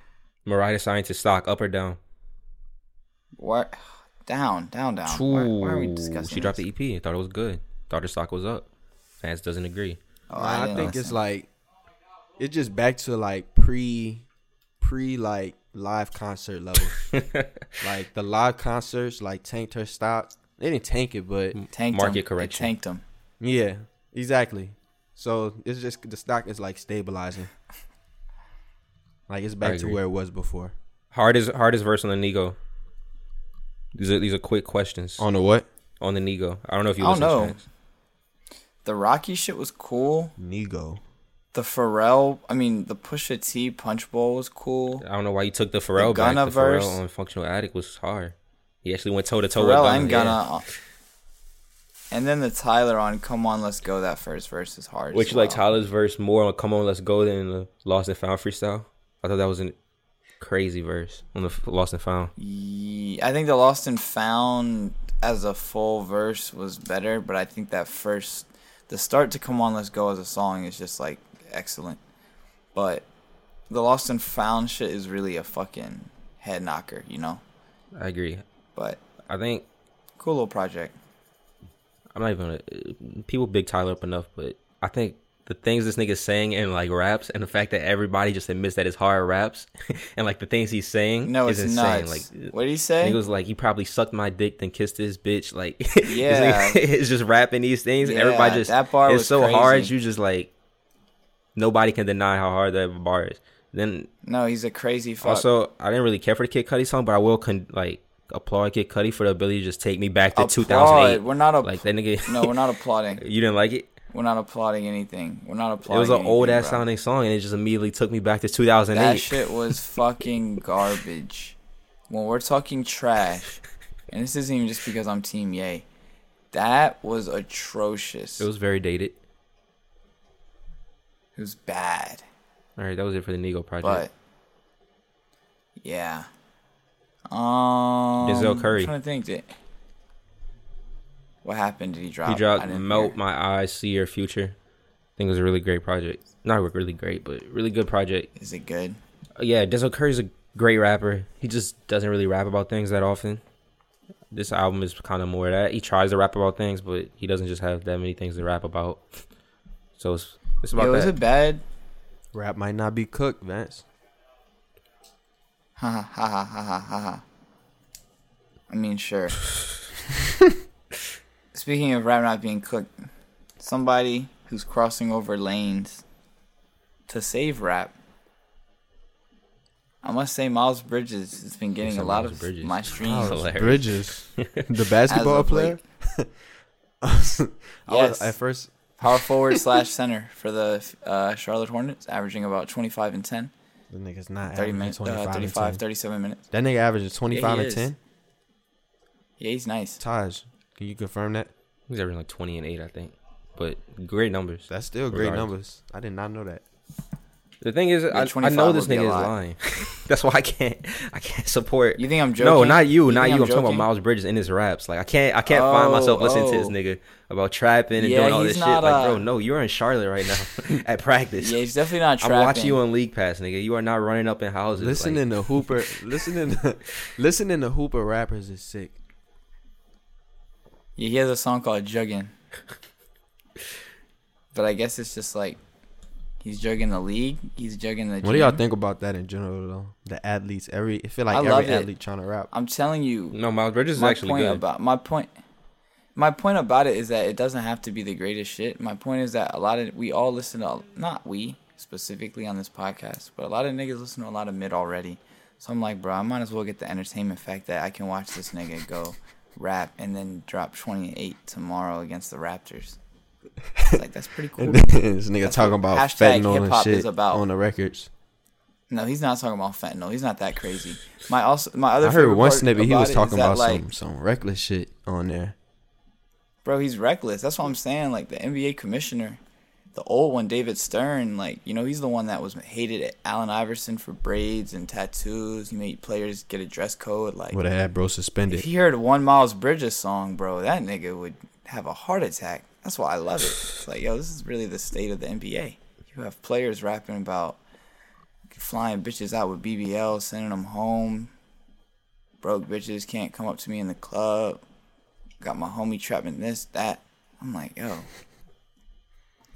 Mariah Scientist stock up or down? What? Down, down, down. Why, why are we discussing? She dropped this? the EP. I thought it was good. Thought her stock was up. Fans doesn't agree. Oh, Nah, I, didn't think it's like it's just back to like pre pre like live concert levels. like the live concerts like tanked her stock. They didn't tank it, but tanked market him. It correction. tanked them. yeah, exactly. So it's just the stock is like stabilizing. Like it's back to where it was before. Hardest hardest verse on the Nigo. These are these are quick questions On the what? on the Nigo. I don't know if you I listen don't to know. Chance. The Rocky shit was cool. Nigo. The Pharrell, I mean, the Pusha T Punch Bowl was cool. I don't know why you took the Pharrell back. Gunna The verse. Pharrell on Functional Addict was hard. He actually went toe to toe with Pharrell Gunna. and yeah. Gunna. uh, And then the Tyler on Come On Let's Go, that first verse is hard. Which as you like. Tyler's verse more on Come On Let's Go than the Lost and Found freestyle? I thought that was a crazy verse on the Lost and Found. I think the Lost and Found as a full verse was better, but I think that first, the start to Come On Let's Go as a song is just like excellent. But the Lost and Found shit is really a fucking head knocker, you know? I agree. But I think cool little project. I'm not even gonna people big Tyler up enough, but I think the things this nigga's saying in like raps and the fact that everybody just admits that it's hard raps and like the things he's saying No, it's insane. nuts. Like what did he say? Nigga was like, he probably sucked my dick, then kissed his bitch. Like, Yeah. it's just rapping these things. Yeah, Everybody just that bar it's was so hard. You just like nobody can deny how hard that bar is. Then no, he's a crazy fuck. also, I didn't really care for the Kid Cudi song, but I will con- like applaud Kid Cudi for the ability to just take me back to Applaud. 2008. We're not a like that nigga. no, we're not applauding. you didn't like it. We're not applauding anything. We're not applauding. It was an old ass bro. sounding song, and it just immediately took me back to 2008. That shit was fucking garbage. When we're talking trash, and this isn't even just because I'm Team Yay, that was atrocious. It was very dated. It was bad. All right, that was it for the Nigo project. But yeah. Um Denzel Curry. I'm trying to think what happened? Did he drop? he dropped didn't "Melt hear. My Eyez, See Your Future." I think it was a really great project. Not really great, but really good project. Is it good? Uh, yeah, Denzel Curry's a great rapper. He just doesn't really rap about things that often. This album is kind of more that. He tries to rap about things, but he doesn't just have that many things to rap about. So it's it's about Yo, that. is it bad? Rap might not be cooked, Vance. Ha ha ha ha ha ha ha. ha. I mean, sure. Speaking of rap not being cooked, somebody who's crossing over lanes to save rap. I must say, Miles Bridges has been getting a lot Miles of Bridges? my streams. Hilarious. Bridges, the basketball player. late. I was Yes. at first. Power forward slash center for the uh, Charlotte Hornets, averaging about 25 and 10. The nigga's not 30 averaging minutes, 25 uh, and 35, 10. 37 minutes. That nigga averages 25 and is. 10. Yeah, he's nice. Taj, can you confirm that? He's averaging like twenty and eight, I think. But great numbers. That's still great Regardless. numbers. I did not know that. The thing is, I, I know this would be a nigga is lying. That's why I can't. I can't support. You think I'm joking? No, not you, not you. I'm, talking about? Miles Bridges in his raps. Like I can't, I can't find Oh, myself listening to this oh. nigga about trapping and Yeah, doing all this not, shit. Like, bro, uh, no, you're in Charlotte right now at practice. Yeah, he's definitely not I'm watching you on League Pass, nigga. You are not running up in houses. like- Listening to Hooper, listening, to, listening to Hooper rappers is sick. Yeah, he has a song called Juggin. but I guess it's just like he's jugging the league. He's jugging the. What do y'all think about that in general, though? The athletes, every I feel like I every love it. athlete trying to rap. I'm telling you, no, Miles Bridges is actually point good. about my point. My point about it is that it doesn't have to be the greatest shit. My point is that a lot of we all listen to not we specifically on this podcast, but a lot of niggas listen to a lot of mid already. So I'm like, bro, I might as well get the entertainment fact that I can watch this nigga go rap and then drop 28 tomorrow against the Raptors. It's like that's pretty cool. This nigga That's talking about fentanyl and shit about. on the records. No, he's not talking about fentanyl. He's not that crazy. My also my other I heard one snippet he was talking about like, some some reckless shit on there. Bro, he's reckless. That's what I'm saying. Like the NBA commissioner, the old one, David Stern. Like you know, he's the one that was hated at Allen Iverson for braids and tattoos. He made players get a dress code. Like Would have had bro suspended. if he heard one Miles Bridges song, bro, that nigga would have a heart attack. That's why I love it. It's like, yo, this is really the state of the NBA. You have players rapping about flying bitches out with BBL, sending them home. Broke bitches can't come up to me in the club. Got my homie trapping this, that. I'm like, yo.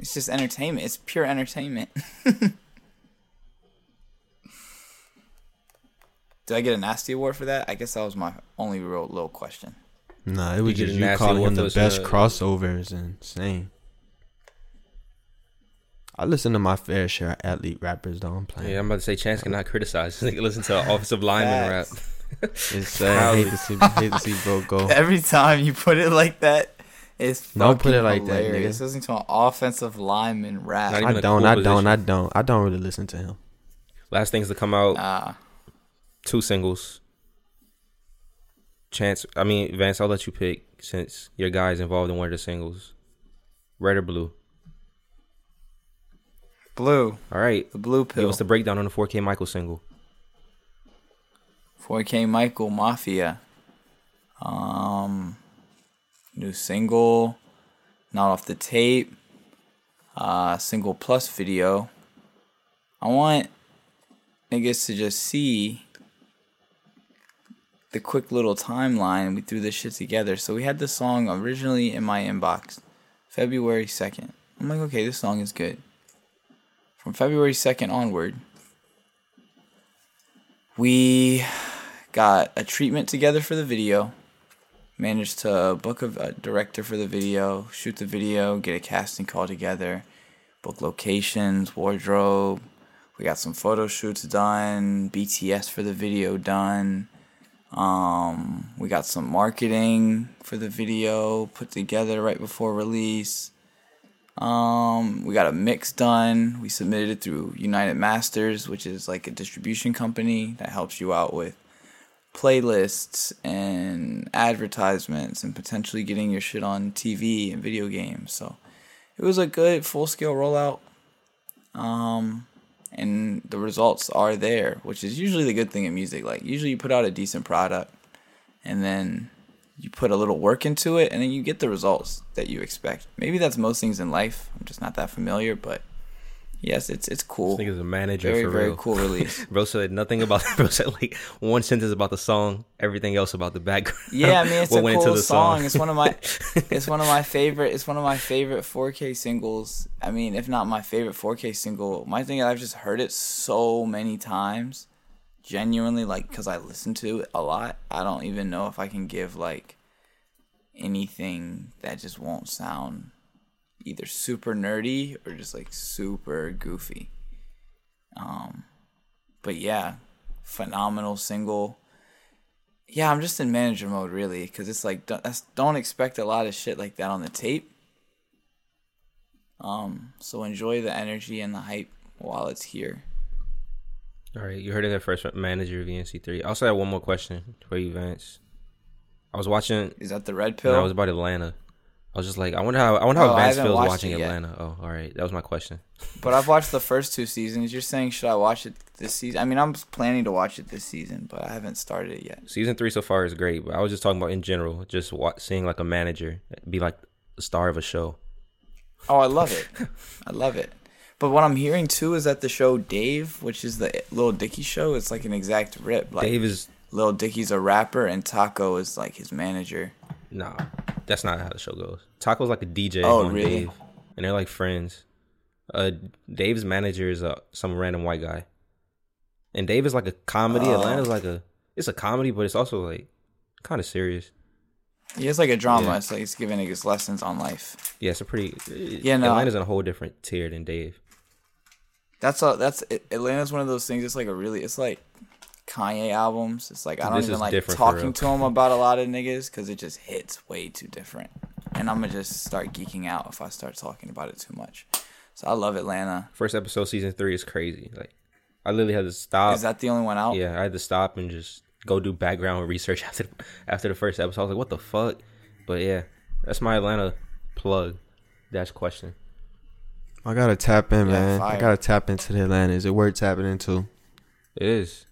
It's just entertainment. It's pure entertainment. Did I get a nasty award for that? I guess that was my only real little question. Nah, it was get just you nasty calling award him the best uh, crossovers and insane. I listen to my fair share of athlete rappers though. I'm playing. Yeah, I'm about to say Chance cannot criticize. This nigga listen to an offensive lineman rap. Facts. It's sad. I hate to see hate to see bro go. Every time you put it like that, it's Don't put it like that, hilarious. nigga. Listening to an offensive lineman rap. Not even I a don't. cool I don't. I don't. I don't really listen to him. Last things to come out, Nah. two singles. Chance, I mean Vance, I'll let you pick since your guy's involved in one of the singles. Red or blue? Blue. All right, The blue pill. give us the breakdown on the 4K Michael single. 4K Michael Mafia. Um, new single, not off the tape. Uh, single plus video. I want niggas to just see the quick little timeline. We threw this shit together. So we had the song originally in my inbox, February second. I'm like, okay, this song is good. From February second onward, we got a treatment together for the video. Managed to book a, director for the video, shoot the video, get a casting call together, book locations, wardrobe. We got some photo shoots done, BTS for the video done. Um, we got some marketing for the video put together right before release. Um, we got a mix done. We submitted it through United Masters, which is like a distribution company that helps you out with playlists and advertisements and potentially getting your shit on TV and video games. So it was a good full scale rollout. Um, and the results are there, which is usually the good thing in music. Like usually you put out a decent product and then you put a little work into it and then you get the results that you expect. Maybe that's most things in life. I'm just not that familiar, but yes, it's it's cool. This nigga's a manager Very for very real. cool release. Bro said nothing about. Bro said like one sentence about the song, everything else about the background. Yeah, I mean it's what a cool the song. It's one of my it's one of my favorite it's one of my favorite 4K singles. I mean, if not my favorite 4K single. My thing is I've just heard it so many times. Genuinely like cuz I listen to it a lot. I don't even know if I can give like anything that just won't sound either super nerdy or just like super goofy. Um but yeah, phenomenal single yeah, I'm just in manager mode really, because it's like don't, that's, don't expect a lot of shit like that on the tape. Um, so enjoy the energy and the hype while it's here. All right, you heard it there first. Manager of VNC3. I also have one more question for you, Vance. I was watching. Is that the red pill? it was about Atlanta. I was just like, I wonder how I wonder how Oh, Vance feels watching it yet. Atlanta. Oh, all right, that was my question. but I've watched the first two seasons. You're saying should I watch it this season? I mean, I'm planning to watch it this season, but I haven't started it yet. Season three so far is great, but I was just talking about in general, just wa- seeing like a manager be like the star of a show. Oh, I love it. I love it. But what I'm hearing too is that the show Dave, which is the Lil Dicky show, it's like an exact rip. Like Dave is Lil Dicky's a rapper and Taco is like his manager. nah, that's not how the show goes. Taco's like a DJ Oh, on really? Dave, and they're like friends. Uh, Dave's manager is uh, some random white guy, and Dave is like a comedy. Oh. Atlanta's like a it's a comedy, but it's also like kind of serious. Yeah, it's like a drama. Yeah. It's like he's giving niggas lessons on life. Yeah, it's a pretty. Yeah, no. Atlanta's in a whole different tier than Dave. That's a, that's Atlanta's one of those things. It's like a really it's like Kanye albums. It's like I don't This even like talking to him about a lot of niggas because it just hits way too different. And I'm gonna just start geeking out if I start talking about it too much. So I love Atlanta. First episode, season three is crazy. Like, I literally had to stop. Is that the only one out? Yeah, I had to stop and just go do background research after after the first episode. I was like, what the fuck? But yeah, that's my Atlanta plug. Dash question. I gotta tap in, Yeah, man. fire. I gotta tap into the Atlanta. Is it worth tapping into? It is.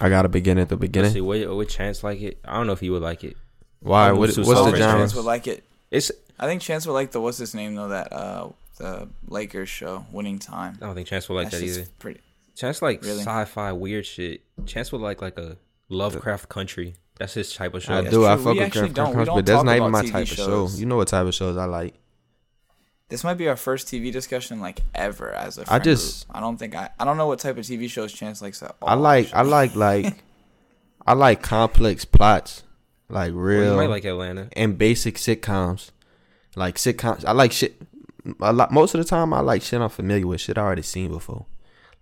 I gotta begin at the Let's beginning. see, would, would Chance like it? I don't know if he would like it. Why? What, move what's the genre? Chance would like it. It's. I think Chance would like the what's his name though that uh the Lakers show Winning Time. I don't think Chance would like that, shit's either. Pretty. Chance like Really? sci-fi weird shit. Chance would like like a Lovecraft country. That's his type of show. I That's do. I true. fuck We with actually Craft don't- we Crunch, don't but that's not even about my TV type of show. You know what type of shows I like. This might be our first TV discussion like ever as a I friend just- group. I don't think I I don't know what type of TV shows Chance likes at all. I like. I like like. I like complex plots, like Well, real you might like Atlanta. and basic sitcoms, like sitcoms. I like shit. A lot. Most of the time, I like shit I'm familiar with. Shit I already seen before.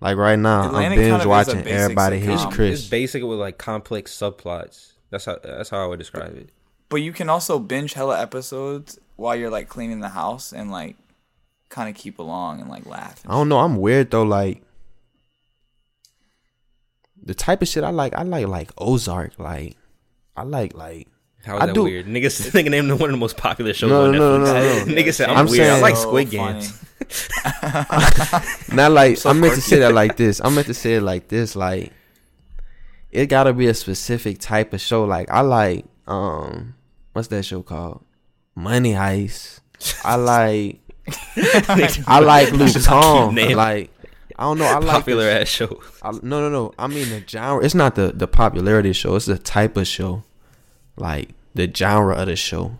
Like right now, Atlanta I'm kind of binge watching Everybody sitcom. Hates Um, It's Chris. basic with like complex subplots. That's how that's how I would describe it. But you can also binge hella episodes while you're like cleaning the house and like kind of keep along and like laugh. and I don't know. I'm weird though. Like the type of shit I like. I like like Ozark. Like I like like. How is I that do- weird? Niggas nigga named the one of the most popular shows No, on no, Netflix. no, no, no. Nigga said I'm, I'm weird. I like Squid funny. Games. Not like So I meant to say that like this. I meant to say it like this. Like it gotta be a specific type of show. Like I like um, what's that show called? Money Heist. I like I like Luke Tom. name. Like I don't know. I like Popular the- ass show. I, no, no, no. I mean the genre. It's not the the popularity show. It's the type of show, like the genre of the show.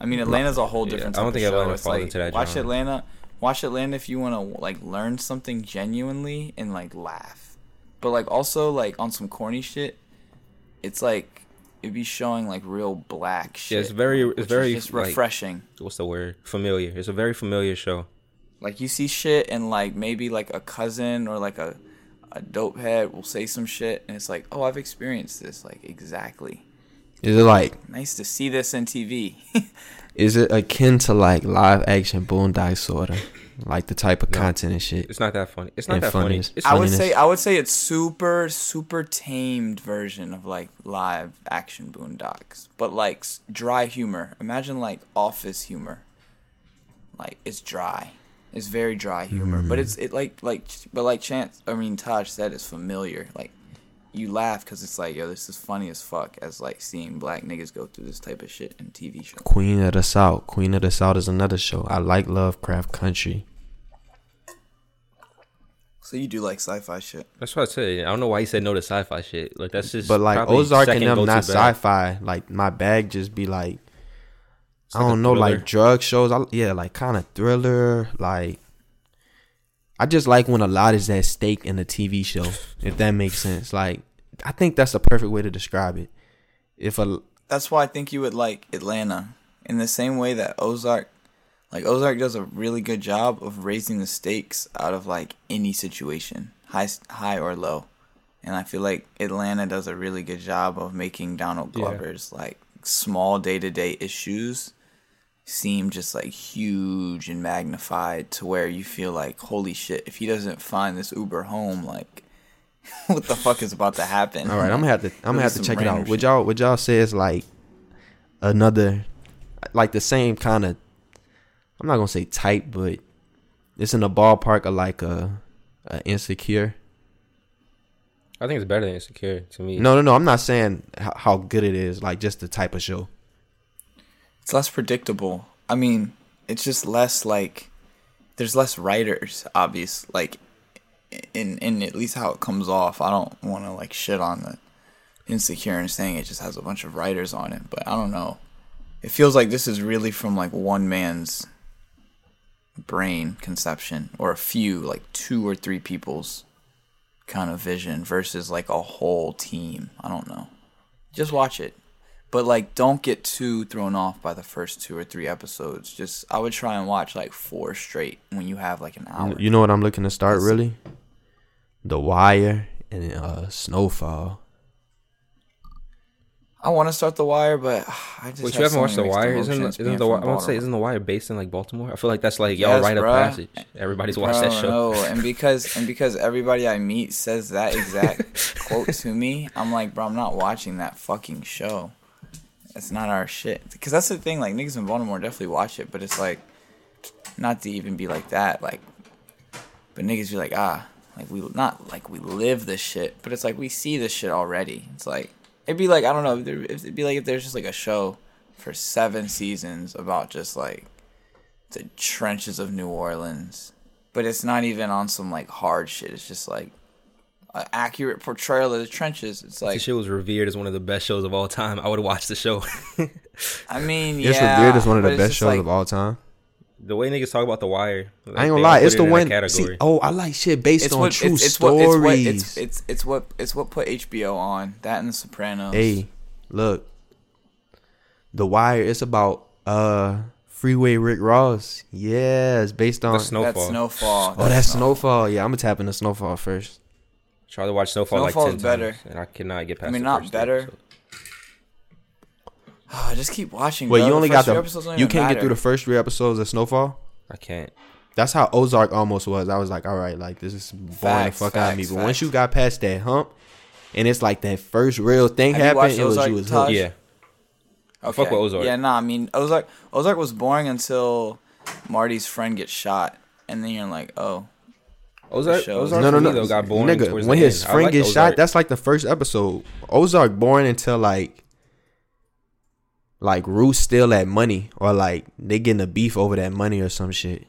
I mean, Atlanta's a whole Yeah, different. I don't type think of show. Atlanta It's falls like, into that Watch genre. Atlanta. Watch Atlanta if you want to like learn something genuinely and like laugh, but like also like on some corny shit. It's like it'd be showing like real black shit. Yeah, it's very, which it's is very just like, refreshing. what's the word? Familiar. It's a very familiar show. Like you see shit and like maybe like a cousin or like a a dope head will say some shit and it's like, oh, I've experienced this. Like exactly. Is it like? Nice to see this in TV. Is it akin to like live action Boondock sort of, like the type of No. content and shit? It's not that funny. It's not And that funny. funniness. It's I would say I would say it's super super tamed version of like live action Boondocks, but like dry humor. Imagine like Office humor. Like it's dry. It's very dry humor, but mm. it's it like like but like Chance. I mean Taj said it's familiar. Like you laugh because it's like yo, this is funny as fuck. As like seeing black niggas go through this type of shit in TV shows. Queen of the South. Queen of the South is another show. I like Lovecraft Country. So you do like sci-fi shit. That's what I say. I don't know why he said no to sci-fi shit. Like that's just. But like Ozark and second them not bag. sci-fi. Like my bag just be like I like don't know, thriller. like drug shows. I, yeah, like kind of thriller. Like I just like when a lot is at stake in a TV show. if that makes sense. Like I think that's the perfect way to describe it. If a that's why I think you would like Atlanta in the same way that Ozark like Ozark does a really good job of raising the stakes out of like any situation, high high or low. And I feel like Atlanta does a really good job of making Donald Yeah. Glover's like small day-to-day issues seem just like huge and magnified to where you feel like holy shit if he doesn't find this Uber home like what the fuck is about to happen? all right, I'm gonna have to I'm gonna have to check it random out. Would y'all would y'all say it's like another like the same kind of I'm not gonna say type, but it's in the ballpark of like a, a insecure. I think it's better than Insecure to me. No, no, no. I'm not saying how, how good it is. Like just the type of show. It's less predictable. I mean, it's just less like there's less writers, obvious. Like in in at least how it comes off. I don't want to like shit on the insecure and saying it just has a bunch of writers on it, but I don't know. It feels like this is really from like one man's brain conception or a few like two or three people's kind of vision versus like a whole team. I don't know. Just watch it. But like don't get too thrown off by the first two or three episodes. Just I would try and watch like four straight when you have like an hour. You know what I'm looking to start That's- really? The Wire and uh, Snowfall. I want to start The Wire, but I just Wait, have you haven't so watched The Wire? isn't, isn't the Wire? I want to say isn't the Wire based in like Baltimore? I feel like that's like y'all Yes, rite of bruh. passage. Everybody's watched that show. No, and because and because everybody I meet says that exact quote to me, I'm like, bro, I'm not watching that fucking show. That's not our shit. Because that's the thing. Like niggas in Baltimore definitely watch it, but it's like not to even be like that. Like, but niggas be like, ah, like we not like we live this shit, but it's like we see this shit already. It's like it'd be like I don't know. It'd be like if there's just like a show for seven seasons about just like the trenches of New Orleans, but it's not even on some like hard shit. It's just like an accurate portrayal of the trenches. It's This like shit was revered as one of the best shows of all time. I would watch the show. I mean, yeah, It's revered as one of the best shows like- of all time. the way niggas talk about The Wire. like, I ain't gonna lie, it's the in that one. category. See, oh, I like shit based It's on what true it's, it's stories. what it's what it's, it's it's what it's what put HBO on that and The Sopranos. Hey, look. The Wire. It's about uh Freeway Rick Ross. Yeah, it's based on. That's Snowfall. That's Snowfall. oh, that's Snowfall. Yeah, I'm gonna tap into Snowfall first. Try to watch Snowfall like Snowfall's ten better. times, and I cannot get past. I mean, the not first better. episode. Oh, just keep watching. Wait, bro. you only first got the. You can't get through the first three episodes of Snowfall. I can't. That's how Ozark almost was. I was like, all right, like this is boring Facts, the fuck out of me. facts, But once you got past that hump, and it's like that first real thing Have happened, watched it was Ozark, you was hooked. Yeah, Okay. fuck with Ozark. Yeah, nah. I mean, Ozark. Ozark was boring until Marty's friend gets shot, and then you're like, oh, Ozark. Ozark No, no, no. though got boring Nigga, when his end. Friend liked gets Ozark. shot, that's like the first episode. Ozark boring until like, like Ruth's still at money, or like they getting a beef over that money or some shit.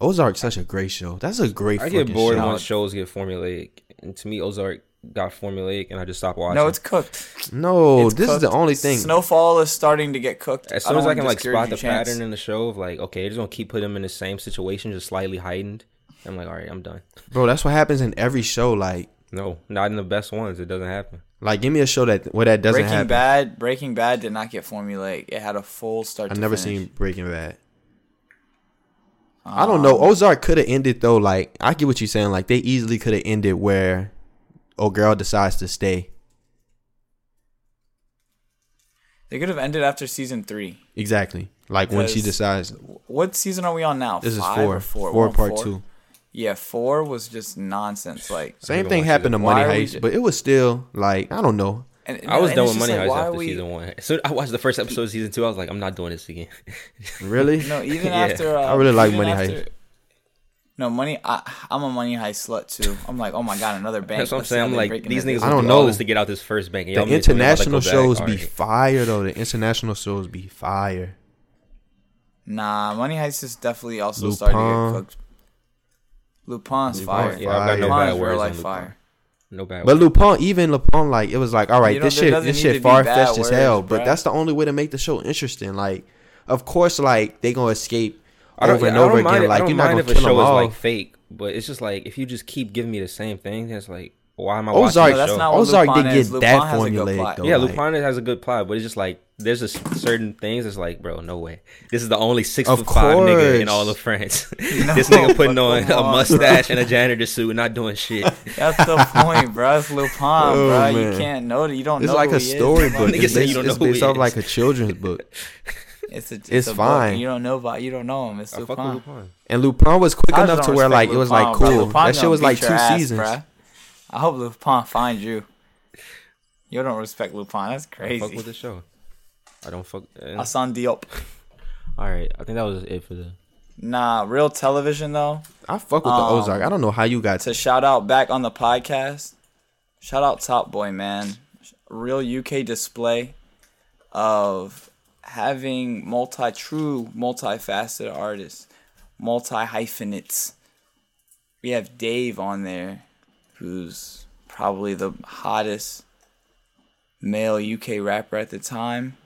Ozark's such a great show. That's a great. I get bored show. when shows get formulaic, and to me, Ozark got formulaic, and I just stopped watching. No, it's cooked. No, It's this is the only thing. Snowfall is starting to get cooked. as soon as don't I can like spot the Chance. pattern in the show of like, okay, they're just gonna keep putting them in the same situation, just slightly heightened. I'm like, all right, I'm done. Bro, that's what happens in every show. Like, No, not in the best ones. It doesn't happen. like give me a show that where that doesn't Breaking happen. Bad. Breaking Bad did not get formulaic. It had a full start. I've to never finish. seen Breaking Bad. I don't um, know. Ozark could have ended though. Like, I get what you're saying. Like, they easily could have ended where, oh, girl decides to stay. They could have ended after season three. Exactly. Like when she decides. What season are we on now? This is four. or four. Four, part four? two. Yeah, four was just nonsense. Like Same thing happened to season Money Why are we Heist, ju- but it was still like I don't know. and, I was and done it's with just Money like, Heist why after we- season one. So I watched the first episode of season two. I was like, I'm not doing this again. Really? No, even Yeah. after uh, I really like even Money after- Heist. No money. I, I'm a money heist slut too. I'm like, oh my god, another bank. That's what I'm saying. I'm like, these niggas. I I don't don't know. this to get out this first bank. The y'all mean to tell me about to international go back? shows be right. fire though. The international shows be fire. Nah, money heist is definitely also Lupin. starting to get cooked. Lupin's fire. Yeah, I've got no fire. bad words real on life Lupin. fire. No bad. But words. Lupin, even Lupin, like it was like, all right, You this don't- shit, this shit far bad fetched as words, hell. But that's the only way to make the show interesting. Like, of course, like they gonna escape I don't, over and over again. it- Like you're not mind gonna if a kill show them is all. like fake, but it's just like if you just keep giving me the same thing, it's like why am I Ozark- watching No, the that's show? not Ozark Lupin didn't get Lupin that has a good formulaic, though. yeah, like- Lupin has a good plot, but it's just like there's just certain things. It's like, bro, no way. This is the only six Of foot five nigga in all of France. No, this nigga putting but on a on, mustache and a janitor suit, and not doing shit. That's the point, bro. It's Lupin, oh, bro. You can't know that. You don't It's know. like who a storybook. Nigga It's you based, don't it's know who based off like a children's book. It's a, it's, It's a fine. You don't know about. You don't know him. It's I Lupin. Lupin. And Lupin was quick I enough to don't where respect like it was like cool. That shit was like two ass, seasons. bruh. I hope Lupin finds you. You don't respect Lupin. That's I fuck with crazy. the show. I don't fuck. eh. Assane Diop. All right, I think that was it for the. Nah, real television though. I fuck with Um, the Ozark. I don't know how you got To shout out back on the podcast. Shout out Top Boy, man. Real UK display of having multi true multifaceted artists, multi hyphenates. We have Dave on there, who's probably the hottest male UK rapper at the time.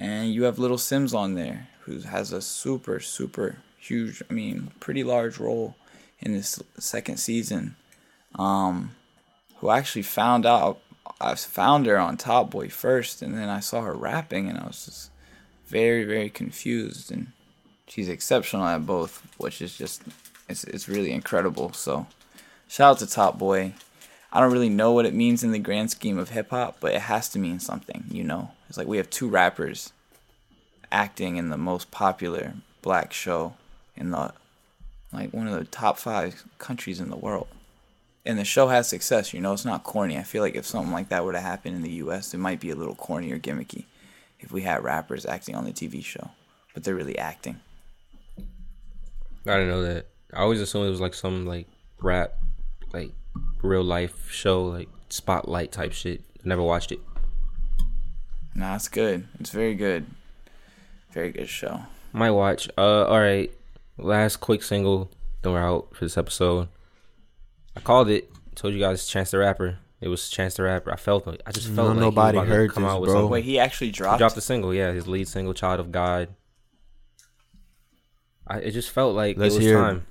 And you have Little Simz on there, who has a super, super huge, I mean, pretty large role in this second season. Um, who actually found out, I found her on Top Boy first, and then I saw her rapping, and I was just very, very confused. And she's exceptional at both, which is just, it's, it's really incredible. So, shout out to Top Boy. I don't really know what it means in the grand scheme of hip hop, but it has to mean something, you know? It's like we have two rappers acting in the most popular black show in the like one of the top five countries in the world. And the show has success, you know, it's not corny. I feel like if something like that were to happen in the US, it might be a little corny or gimmicky if we had rappers acting on the TV show. But they're really acting. I didn't know that. I always assumed it was like some like rap, like real life show, like spotlight type shit. Never watched it. Nah, it's good. It's very good. Very good show. Might watch. Uh, all right. Last quick single. Then we're out for this episode. I called it. Told you guys, Chance the Rapper. It was Chance the Rapper. I felt it. I just felt No, like nobody about to heard come this, out with bro. something. Wait, he actually He dropped. dropped the single. Yeah, his lead single, "Child of God." I it just felt like Let's it was hear time.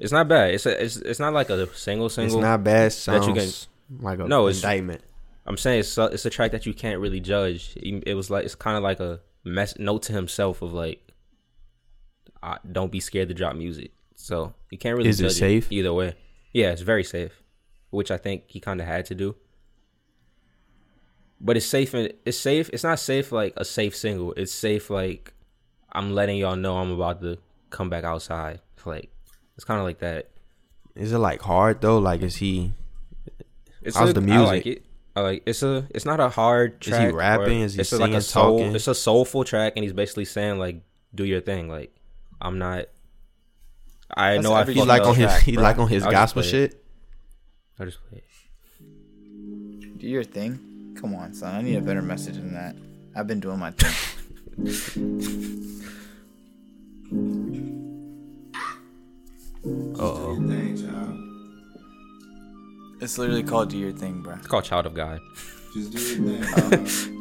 It's not bad. It's a, it's it's not like a single single. It's not bad. that you Sounds like a No, it's- indictment. I'm saying it's a, it's a track that you can't really judge. It it was like it's kind of like a mess note to himself of like, I, don't be scared to drop music. So you can't really. Is it judge safe? either way? Yeah, it's very safe, which I think he kind of had to do. But it's safe. And it's safe. It's not safe like a safe single. It's safe like I'm letting y'all know I'm about to come back outside. Like it's kind of like that. Is it like hard though? Like is he? It's How's a- the I music? like it. I like it's a. It's not a hard Is he track. or- rapping? Is he it's a- like a soul. talking? It's a soulful track, and he's basically saying like, "Do your thing." Like, I'm not. I That's know I feel like up. on his. track, He like on his I'll gospel shit. I just play it. Do your thing. Come on, son. I need a better message than that. I've been doing my thing. Oh. It's literally called "Do Your Thing," bro. It's called Child of God. Just do your thing.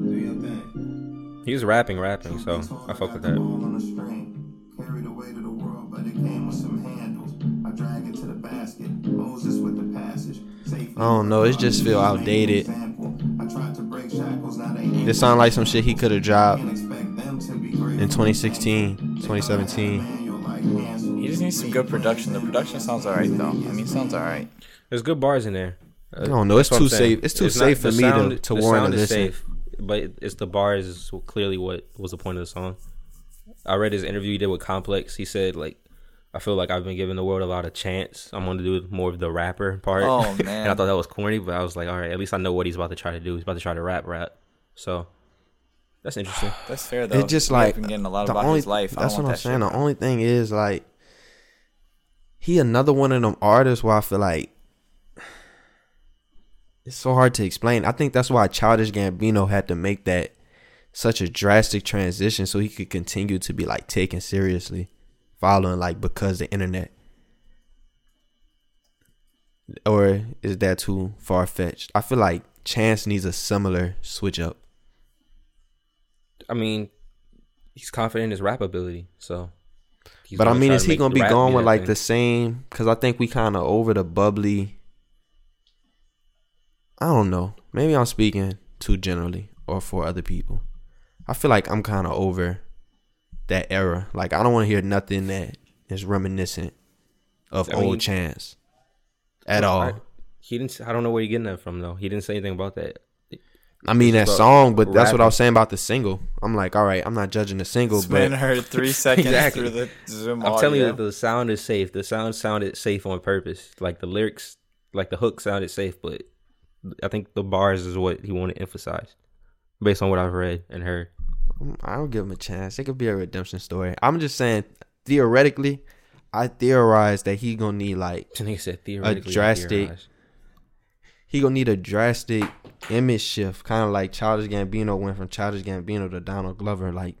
Um, do your thing. He was rapping, rapping, so I fuck with that. On a string, carried away to the world, but it came with some handles. I drag it to the basket. Moses with the passage. Safely I don't know. It just feel outdated. I tried to break shackles, now they This sound like some shit he could have dropped can't expect them to be great. in 2016, 2017. Manual like hands. He just needs some good production. The production sounds alright though. I mean, it sounds alright. There's good bars in there. Uh, I don't know. It's that's what I'm too safe. It's too safe for me to- sound- to the warrant sound is listen. safe, but it's the bars is clearly what was the point of the song. I read his interview he did with Complex. He said like, I feel like I've been giving the world a lot of chance. I'm going to do more of the rapper part. Oh, man! and I thought that was corny, but I was like, all right, at least I know what he's about to try to do. He's about to try to rap, rap. So that's interesting. That's fair though. It's just like been getting a lot the about only, his life. That's don't what I'm that saying. shit, The bro. only thing is like he another one of them artists where I feel like it's so hard to explain. I think that's why Childish Gambino had to make that such a drastic transition so he could continue to be like taken seriously, following like because the internet. Or is that too far fetched? I feel like Chance needs a similar switch up. I mean, he's confident in his rap ability, so. he's but I mean, is he gonna be going with like thing. the same? Because I think we kind of over the bubbly. I don't know. Maybe I'm speaking too generally or for other people. I feel like I'm kind of over that era. Like I don't want to hear nothing that is reminiscent of I old mean- Chance at I- all. He didn't. I don't know where you're getting that from though. He didn't say anything about that. I mean that song, but that's what I was saying about the single. I'm like, all right, I'm not judging the single, This man but heard three seconds Exactly. through the Zoom I'm telling you that the sound is safe. The sound sounded safe on purpose. Like the lyrics, like the hook sounded safe, but I think the bars is what he wanted to emphasize, based on what I've read and heard. I don't give him a chance. It could be a redemption story. I'm just saying, theoretically, I theorize that he gonna need like And he said theoretically, drastic- he gonna need a drastic image shift, kind of like Childish Gambino went from Childish Gambino to Donald Glover. Like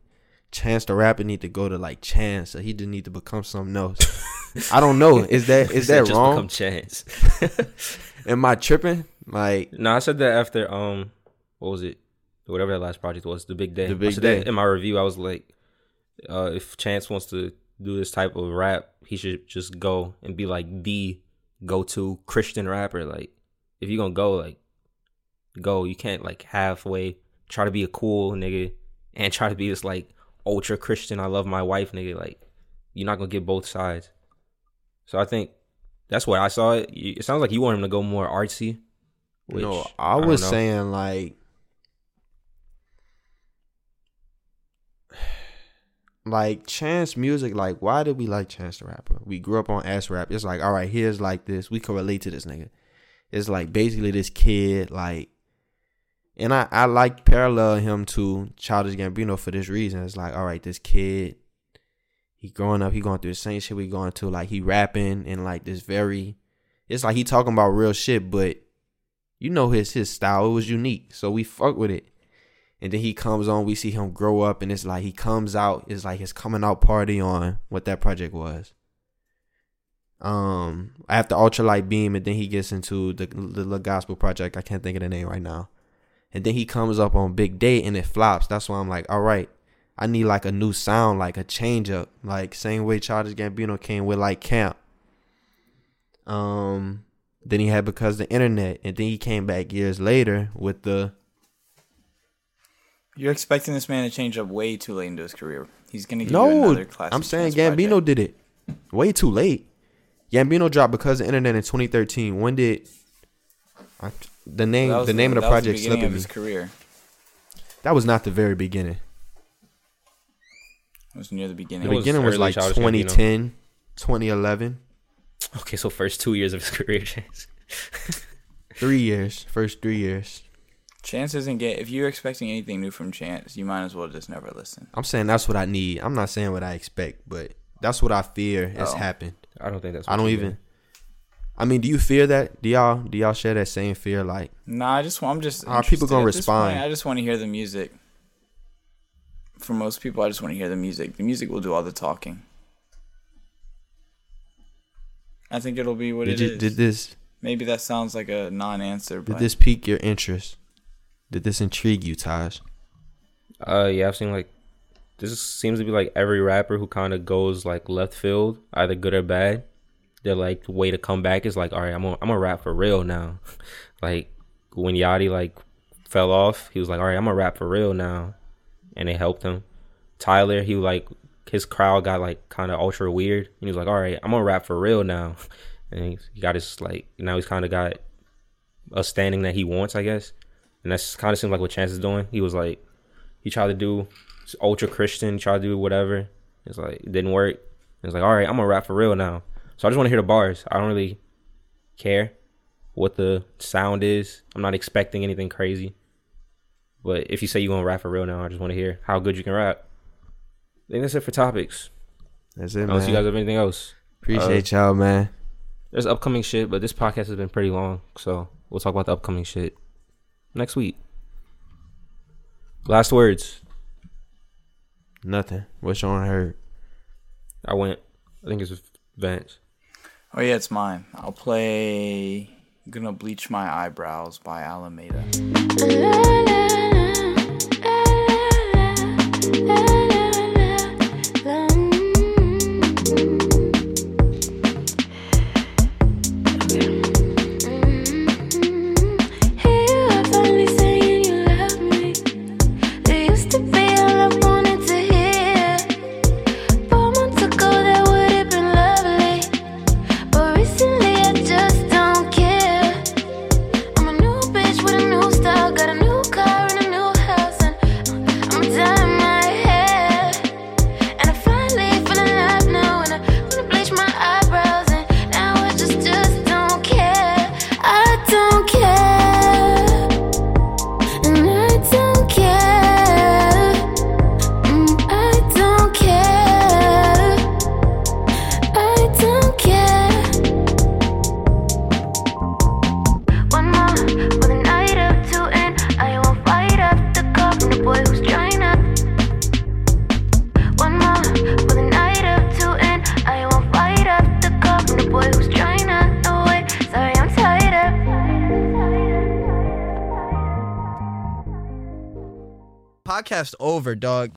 Chance the rapper need to go to like Chance, or he just need to become something else. I don't know. Is that is that just wrong? Become chance. Am I tripping? Like no, I said that after um, what was it? Whatever that last project was, the big day. The Big Day. in my review, I was like, uh, if Chance wants to do this type of rap, he should just go and be like the go-to Christian rapper. Like, if you're gonna go, like, go. You can't like halfway try to be a cool nigga and try to be this like ultra Christian. I love my wife, nigga. Like, you're not gonna get both sides. So I think that's what I saw. It. It sounds like you want him to go more artsy. Which, no, I don't was saying like. Like Chance music, like why did we like Chance the rapper? We grew up on ass rap. It's like, all right, here's like this. We can relate to this nigga. It's like basically this kid, like, and I I like parallel him to Childish Gambino for this reason. It's like, all right, this kid, he growing up, he going through the same shit we going through. Like he rapping and like this very, it's like he talking about real shit, but you know his his style. It was unique, so we fuck with it. And then he comes on, we see him grow up, and it's like he comes out. It's like his coming out party on what that project was. Um, after Ultralight Beam, and then he gets into the the little gospel project. I can't think of the name right now. And then he comes up on Big Day, and it flops. That's why I'm like, all right, I need like a new sound, like a change up, like same way Childish Gambino came with like Camp. Um, then he had because the internet, and then he came back years later with the You're expecting this man to change up way too late into his career. He's gonna give you another classic. I'm saying Gambino project. did it way too late. Gambino dropped because of the internet in 2013. When did I, the name That was the name of the that was project beginning slipping of me? his career. That was not the very beginning. It was near the beginning. The It was beginning was early like Childish 2010, 2011. Okay, so first two years of his career, Chance. Three years, first three years. Chance isn't get. If you're expecting anything new from Chance, you might as well just never listen. I'm saying that's what I need. I'm not saying what I expect, but that's what I fear has Oh. happened. I don't think that's. I what don't you even. did. I mean, do you fear that? Do y'all do y'all share that same fear? Like, Nah, I just want. I'm just. Are people gonna respond? point, I just want to hear the music. For most people, I just want to hear the music. The music will do all the talking. I think it'll be what Did it you is. did this Maybe that sounds like a non-answer, did but this pique your interest? Did this intrigue you, Taj? Uh, yeah, I've seen like this seems to be like every rapper who kind of goes like left field, either good or bad. Their like the way to come back is like, all right, I'm gonna I'm gonna rap for real now. like when Yachty like fell off, he was like, all right, I'm gonna rap for real now, and it helped him. Tyler, he like his crowd got like kind of ultra weird, and he was like, all right, I'm gonna rap for real now, and he, he got his like now he's kind of got a standing that he wants, I guess, and that's kind of seems like what Chance is doing. He was like he tried to do ultra Christian, tried to do whatever. It's like it didn't work. It's like, all right, I'm gonna rap for real now. So I just want to hear the bars. I don't really care what the sound is. I'm not expecting anything crazy. But if you say you're gonna rap for real now, I just want to hear how good you can rap. I think that's it for topics. That's it, Unless man. you guys have anything else. Appreciate uh, y'all, man. There's upcoming shit, but this podcast has been pretty long, so we'll talk about the upcoming shit next week. Last words. Nothing. What's on heard? I went. I think it's Vance. Oh yeah, it's mine. I'll play "Gonna Bleach My Eyebrows" by Alameda. Dog.